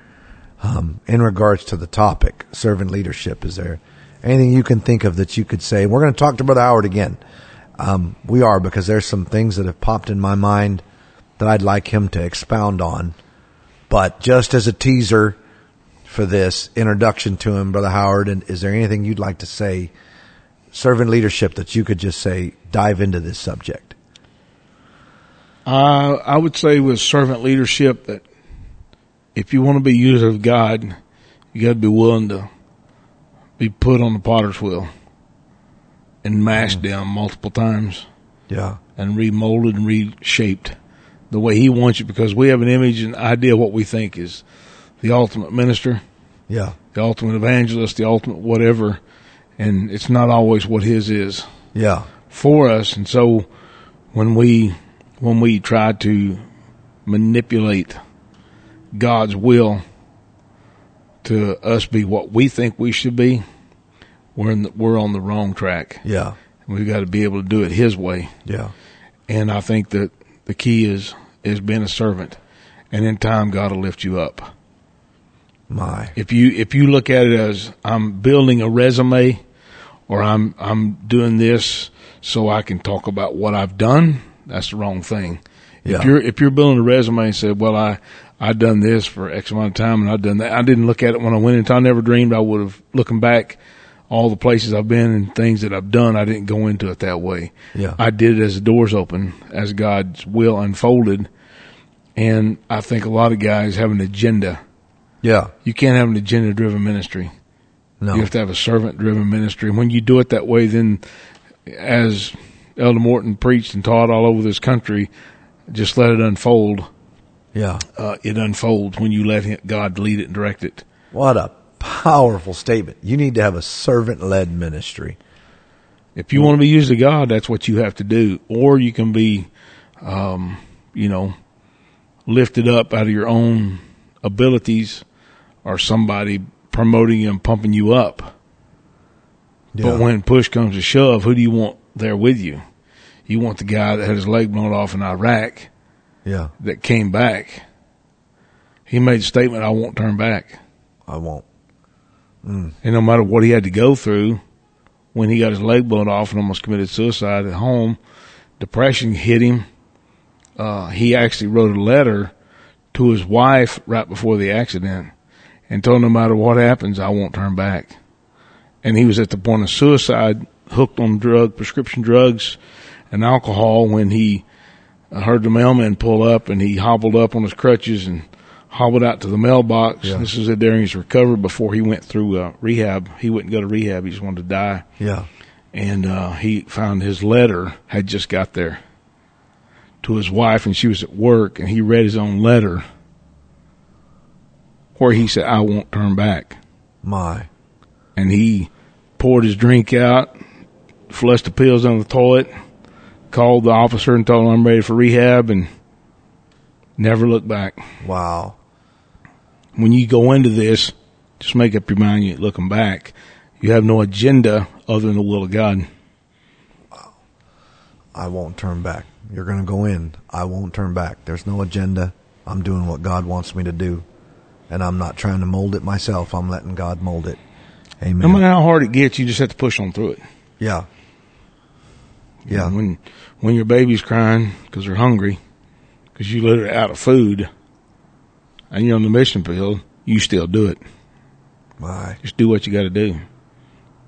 Um, in regards to the topic, servant leadership? Is there anything you can think of that you could say? We're going to talk to Brother Howard again. Um, we are because there's some things that have popped in my mind that I'd like him to expound on. But just as a teaser for this introduction to him, Brother Howard, and is there anything you'd like to say, servant leadership, that you could just say, dive into this subject? Uh, I would say with servant leadership that if you want to be used of God, you got to be willing to be put on the potter's wheel and mashed mm. down multiple times. Yeah. And remolded and reshaped the way he wants you because we have an image and idea of what we think is the ultimate minister. Yeah. The ultimate evangelist, the ultimate whatever. And it's not always what his is. Yeah. For us. And so when we, when we try to manipulate God's will to us be what we think we should be, we're the, we're on the wrong track. Yeah, we've got to be able to do it His way. Yeah, and I think that the key is is being a servant, and in time God will lift you up. My, if you if you look at it as I'm building a resume, or I'm I'm doing this so I can talk about what I've done, that's the wrong thing. Yeah. If you're if you're building a resume and said, "Well, I I'd done this for X amount of time and I'd done that. I didn't look at it when I went into, I never dreamed I would have, looking back, all the places I've been and things that I've done, I didn't go into it that way. Yeah. I did it as the doors open, as God's will unfolded. And I think a lot of guys have an agenda. Yeah. You can't have an agenda driven ministry. No. You have to have a servant driven ministry. And when you do it that way, then as Elder Morton preached and taught all over this country, just let it unfold yeah. Uh, it unfolds when you let him, God lead it and direct it. What a powerful statement. You need to have a servant led ministry. If you want to be used of God, that's what you have to do. Or you can be, um, you know, lifted up out of your own abilities or somebody promoting you and pumping you up. Yeah. But when push comes to shove, who do you want there with you? You want the guy that had his leg blown off in Iraq yeah. that came back. He made a statement, I won't turn back. I won't. Mm. And no matter what he had to go through, when he got his leg blown off and almost committed suicide at home. Depression hit him. Uh, he actually wrote a letter to his wife right before the accident and told no matter what happens, I won't turn back. And he was at the point of suicide, hooked on drug, prescription drugs and alcohol when he heard the mailman pull up and he hobbled up on his crutches and hobbled out to the mailbox. Yeah. This was during his recovery before he went through uh, rehab. He wouldn't go to rehab. He just wanted to die. Yeah. And uh, he found his letter had just got there to his wife, and she was at work, and he read his own letter where he said, "I won't turn back." My. And he poured his drink out, flushed the pills on the toilet, called the officer and told him I'm ready for rehab, and never looked back. Wow. when you go into this, just make up your mind. You ain't looking back. You have no agenda other than the will of God. Wow. I won't turn back. You're going to go in. I won't turn back. There's no agenda. I'm doing what God wants me to do. And I'm not trying to mold it myself. I'm letting God mold it. Amen. No matter how hard it gets, you just have to push on through it. yeah. Yeah. When when your baby's crying because they're hungry, because you literally out of food, and you're on the mission field, you still do it. My. Just do what you got to do,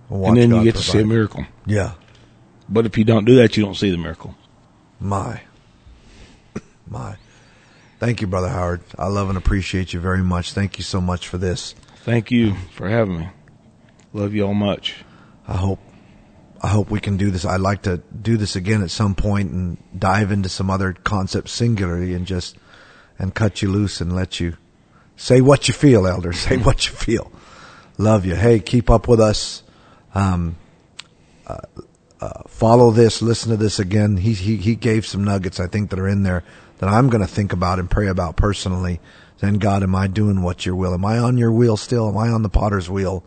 Watch and then God you get to see a miracle. Yeah. But if you don't do that, you don't see the miracle. My. My. Thank you, Brother Howard. I love and appreciate you very much. Thank you so much for this. Thank you for having me. Love you all much. I hope I hope we can do this. I'd like to do this again at some point and dive into some other concepts singularly and just and cut you loose and let you say what you feel, elder. Say what you feel. Love you. Hey, keep up with us. Um, uh, uh, follow this. Listen to this again. He he he gave some nuggets I think that are in there that I'm going to think about and pray about personally. Then God, am I doing what your will? Am I on your wheel still? Am I on the potter's wheel?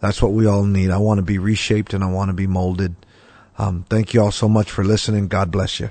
That's what we all need. I want to be reshaped and I want to be molded. Um, thank you all so much for listening. God bless you.